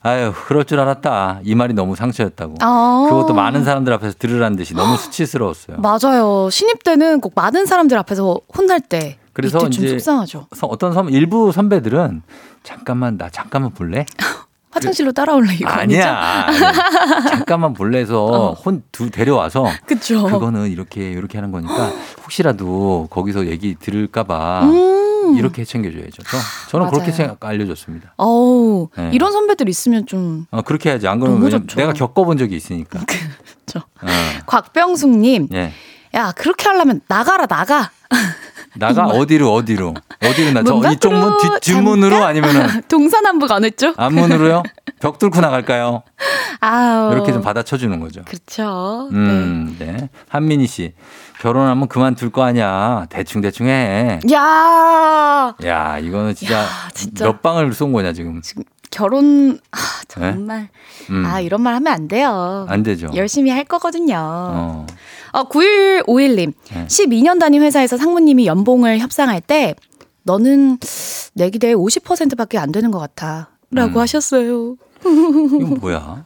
아유, 그럴 줄 알았다. 이 말이 너무 상처였다고. 아. 그것도 많은 사람들 앞에서 들으라는 듯이 너무 수치스러웠어요. <gasps> 맞아요. 신입 때는 꼭 많은 사람들 앞에서 혼날 때. 그래서 이제 속상하죠. 서- 어떤 선, 일부 선배들은 잠깐만 나 잠깐만 볼래? <laughs> 화장실로 따라올래 이거 아니야. 아니죠? 아니, 잠깐만 볼래서 <laughs> 혼두 데려와서 그쵸. 그거는 이렇게 이렇게 하는 거니까 <gasps> 혹시라도 거기서 얘기 들을까봐 음. 이렇게 챙겨줘야죠. 저, 맞아요. 그렇게 생각 알려줬습니다. 어우, 네. 이런 선배들 있으면 좀 어, 그렇게 해야지. 안 그러면. 내가 겪어본 적이 있으니까. <laughs> 그렇죠. 어, 곽병숙님, 예. 야 그렇게 하려면 나가라 나가. 나가 어디로 어디로 어디로 나저문 이쪽 문 뒷, 뒷문으로? 아니면은 <laughs> 동서남북 안 했죠? 앞문으로요? 벽 뚫고 나갈까요? 아, 이렇게 좀 받아쳐 주는 거죠. 그렇죠. 음, 네. 한민희 씨. 결혼하면 그만둘 거 아니야. 대충 대충 해. 네. 야 야, 이거는 진짜, 야, 진짜. 몇 방을 쏜 거냐, 지금. 결혼 아, 정말 음. 아 이런 말 하면 안 돼요. 안 되죠. 열심히 할 거거든요. 어. 어, 9151님. 네. 12년 단위 회사에서 상무님이 연봉을 협상할 때 너는 내 기대에 50%밖에 안 되는 것 같아. 라고 음. 하셨어요. 이건 뭐야?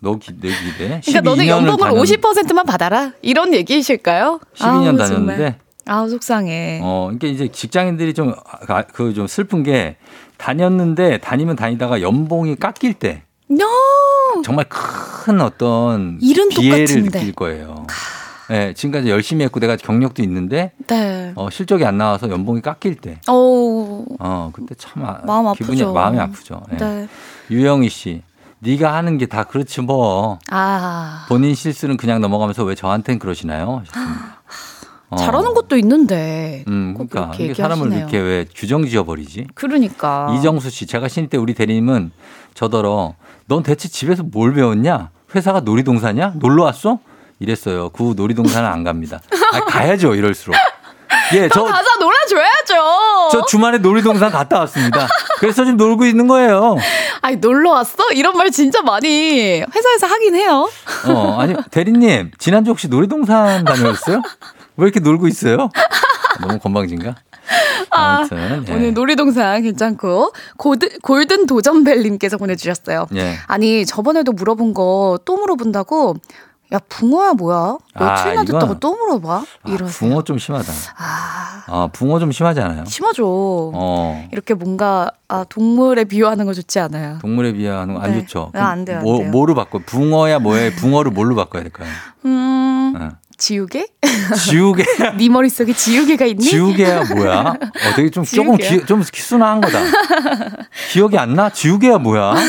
너 기, 내 기대? 그러니까 너는 12년을 연봉을 다녔- 50%만 받아라. 이런 얘기이실까요? 12년 아우, 다녔는데. 아우 속상해. 어, 그러니까 이제 직장인들이 좀, 그 좀 슬픈 게 다녔는데 다니면 다니다가 연봉이 깎일 때 No. 정말 큰 어떤 비애를 똑같은데. 느낄 거예요. 네, 지금까지 열심히 했고 내가 경력도 있는데 네. 어, 실적이 안 나와서 연봉이 깎일 때, 어. 어, 그때 참 아, 마음 기분이 아프죠. 마음이 아프죠. 예. 네. 유영희 씨, 네가 하는 게 다 그렇지 뭐 아. 본인 실수는 그냥 넘어가면서 왜 저한텐 그러시나요? 하셨습니다. 어. 잘하는 것도 있는데. 음, 꼭 그러니까 이게 사람을. 이렇게 왜 규정 지어버리지? 그러니까. 이정수 씨, 제가 신입 때 우리 대리님은 저더러 넌 대체 집에서 뭘 배웠냐? 회사가 놀이동산이야? 놀러 왔어? 이랬어요. 그 놀이동산은 안 갑니다. 아, 가야죠, 이럴수록. 예, 저 저, 가서 놀아줘야죠. 저 주말에 놀이동산 갔다 왔습니다. 그래서 지금 놀고 있는 거예요. 아니 놀러 왔어? 이런 말 진짜 많이 회사에서 하긴 해요. 어, 아니, 대리님, 지난주 혹시 놀이동산 다녀오셨어요? 왜 이렇게 놀고 있어요? 너무 건방진가? 아무튼, 예. 오늘 놀이동산 괜찮고 골든, 골든 도전벨님께서 보내주셨어요. 예. 아니 저번에도 물어본 거 또 물어본다고 야 붕어야 뭐야? 며칠이나 아, 이건- 또 물어봐? 아, 이러세요. 붕어 좀 심하다. 아 아, 붕어 좀 심하지 않아요? 심하죠. 어. 이렇게 뭔가 아, 동물에 비유하는 거 좋지 않아요. 동물에 비하는 거안 네. 좋죠. 아, 안 돼요, 안 뭐, 돼요. 뭐로 바꿔? 붕어야 뭐야? 붕어를 뭘로 바꿔야 될까요? 음 어. 지우개? 지우개. <laughs> 네 머릿속에 지우개가 있니? 지우개야 뭐야? 어, 되게 좀 조금? 기, 좀 키순한 거다. 기억이 안 나? 지우개야 뭐야? <laughs>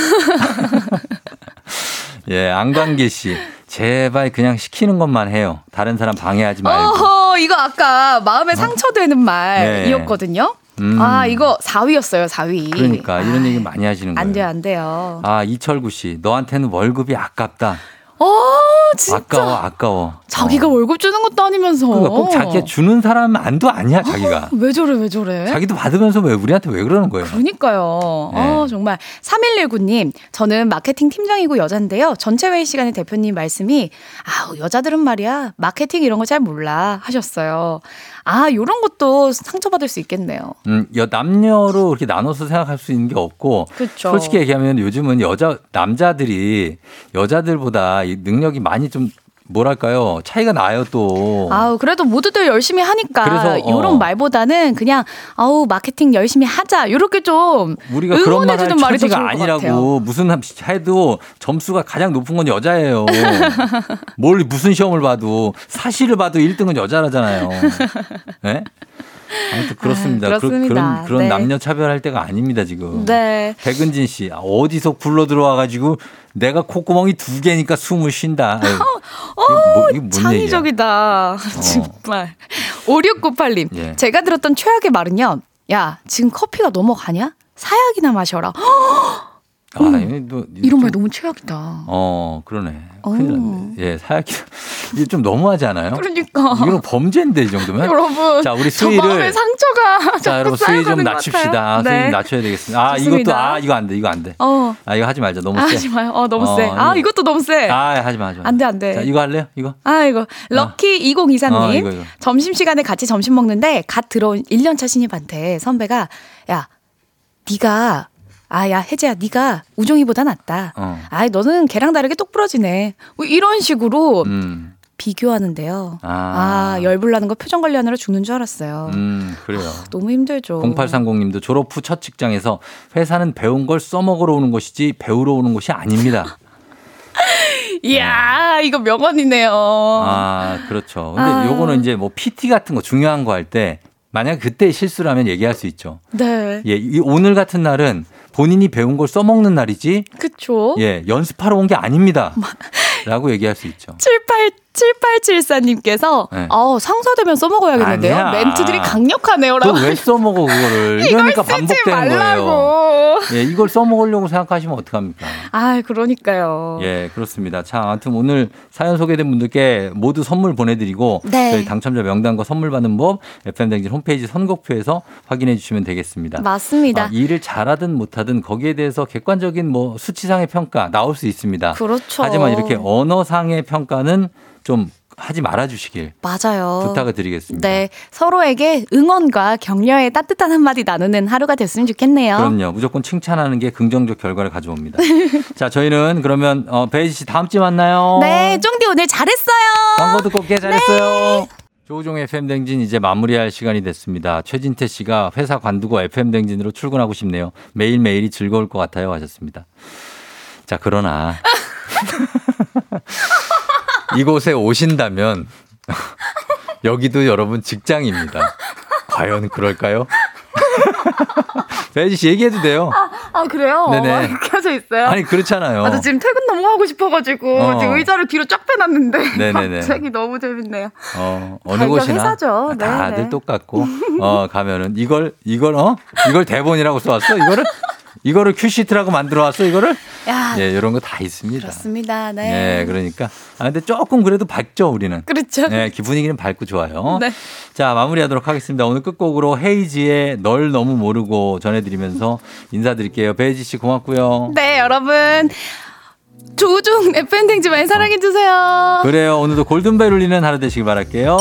예, 안광기 씨. 제발 그냥 시키는 것만 해요. 다른 사람 방해하지 말고. 어허, 이거 아까 마음에 상처되는 말이었거든요. 음. 아, 이거 4위였어요, 4위. 그러니까 이런 얘기 많이 하시는 거예요. 안 돼요, 안 돼요. 아, 이철구 씨. 너한테는 월급이 아깝다. 어, 진짜. 아까워, 아까워. 자기가 월급 주는 것도 아니면서. 그러니까 꼭 자기가 주는 사람 안도 아니야, 자기가. 왜 저래, 왜 저래? 자기도 받으면서 왜 우리한테 왜 그러는 거예요? 그러니까요. 네. 어, 정말. 3119님, 저는 마케팅 팀장이고 여잔데요. 전체 회의 시간에 대표님 말씀이, 아우, 여자들은 말이야, 마케팅 이런 거 잘 몰라 하셨어요. 아, 요런 것도 상처받을 수 있겠네요. 음, 여, 남녀로 이렇게 나눠서 생각할 수 있는 게 없고 그쵸. 솔직히 얘기하면 요즘은 여자 남자들이 여자들보다 이 능력이 많이 좀 뭐랄까요 차이가 나요 또. 아우, 그래도 모두들 열심히 하니까, 그래서, 어. 요런 말보다는 그냥, 아우, 마케팅 열심히 하자. 요렇게 좀, 우리가 그런 응원해주는 말이 더 처지가 아니라고. 무슨 해도 점수가 가장 높은 건 여자예요. <laughs> 뭘 무슨 시험을 봐도 사실을 봐도 1등은 여자라잖아요. 네? 아무튼 그렇습니다. 아, 그, 그렇습니다. 런 그런 네. 남녀 차별할 때가 아닙니다 지금. 네. 백은진 씨 아, 어디서 굴러 들어와 가지고 내가 콧구멍이 두 개니까 숨을 쉰다. 이게 뭐, 이게 뭔 얘기야? <laughs> 어, 창의적이다. 정말. 5698님. 예. 제가 들었던 최악의 말은요. 야, 지금 커피가 넘어가냐? 사약이나 마셔라. 아, 이거 또 이런 좀- 말 너무 최악이다. 어 그러네. 어. 큰일 났네. 예 사약이 <laughs> 이게 좀 너무하지 않아요? 그러니까. 이건 범죄인데 이 정도면. 여러분. 자 우리 수위를 상처가 자 여러분 수위 좀 낮춥시다. 같아요. 수위 좀 네. 낮춰야 되겠습니다. 아 이것도 좋습니다. 아 이거 안 돼. 이거 안 돼. 어. 아 이거 하지 말자. 너무 아, 세. 하지 마요. 어, 너무 어, 세. 아, 이거- 이것도 너무 세. 아 하지 마. 하지 마. 안 돼, 안 돼. 자 이거 할래요? 이거? 아, 이거. 럭키 2024님. 어, 이거, 이거. 점심 시간에 같이 점심 먹는데 갓 들어온 1년차 신입한테 선배가 야, 네가 아, 야, 혜재야, 네가 우종이보다 낫다. 어. 아이, 너는 걔랑 다르게 똑 부러지네. 뭐 이런 식으로 음. 비교하는데요. 아. 아, 열불 나는 거 표정 관리하느라 죽는 줄 알았어요. 음 그래요. 너무 힘들죠. 0830님도 졸업 후 첫 직장에서 회사는 배운 걸 써먹으러 오는 것이지 배우러 오는 것이 아닙니다. <laughs> 이야, 이거 명언이네요. 아, 그렇죠. 근데 아. 요거는 이제 뭐 PT 같은 거 중요한 거 할 때 만약 그때 실수를 하면 얘기할 수 있죠. 네. 예, 이 오늘 같은 날은 본인이 배운 걸 써먹는 날이지, 그쵸? 예, 연습하러 온 게 아닙니다. <laughs> 라고 얘기할 수 있죠. 78, 7874님께서, 네. 어, 상사되면 써먹어야겠는데요? 아니야. 멘트들이 강력하네요. 라고. 그걸 왜 써먹어, 그거를. <laughs> 이러니까 반복되는 거예요. 말라고. 예, 이걸 써먹으려고 생각하시면 어떡합니까? 아, 그러니까요. 예, 그렇습니다. 자, 아무튼 오늘 사연 소개된 분들께 모두 선물 보내드리고 네. 저희 당첨자 명단과 선물 받는 법 FM댕진 홈페이지 선곡표에서 확인해 주시면 되겠습니다. 맞습니다. 아, 일을 잘하든 못하든 거기에 대해서 객관적인 뭐 수치상의 평가 나올 수 있습니다. 그렇죠. 하지만 이렇게 언어상의 평가는 좀 하지 말아 주시길 맞아요. 부탁을 드리겠습니다. 네. 서로에게 응원과 격려의 따뜻한 한마디 나누는 하루가 됐으면 좋겠네요. 그럼요. 무조건 칭찬하는 게 긍정적 결과를 가져옵니다. <laughs> 자, 저희는 그러면 어, 베이지 씨 다음 주에 만나요. 네, 쫑디 오늘 잘했어요. 광고 듣고 올게 잘했어요. 조우종의 FM댕진 이제 마무리할 시간이 됐습니다. 최진태 씨가 회사 관두고 FM댕진으로 출근하고 싶네요. 매일매일이 즐거울 것 같아요 하셨습니다. 자, 그러나 <laughs> 이곳에 오신다면 <laughs> 여기도 여러분 직장입니다. 과연 그럴까요? <laughs> 배지 씨 얘기해도 돼요. 아, 그래요? 네네. 켜져 있어요. 아니 그렇잖아요. 아, 저 지금 퇴근 너무 하고 싶어가지고 어. 지금 의자를 뒤로 쫙 빼놨는데 네네네. <laughs> 갑자기 너무 재밌네요. 어, 어느 곳이나 회사죠. 네, 다들 네. 똑같고 어 가면은 이걸 이걸 어 이걸 대본이라고 써왔어 이거를 이거를 큐시트라고 만들어 왔어 이거를 야 예 이런 거 다 있습니다. 그렇습니다. 네. 네, 그러니까 아 근데 조금 그래도 밝죠 우리는. 그렇죠. 네, 기 분위기는 밝고 좋아요. 네. 자, 마무리하도록 하겠습니다. 오늘 끝곡으로 헤이지의 널 너무 모르고 전해드리면서 인사드릴게요. 베이지 씨 고맙고요. 네, 여러분. 조종 FM 댕지 많이 사랑해주세요. 그래요. 오늘도 골든벨 울리는 하루 되시길 바랄게요.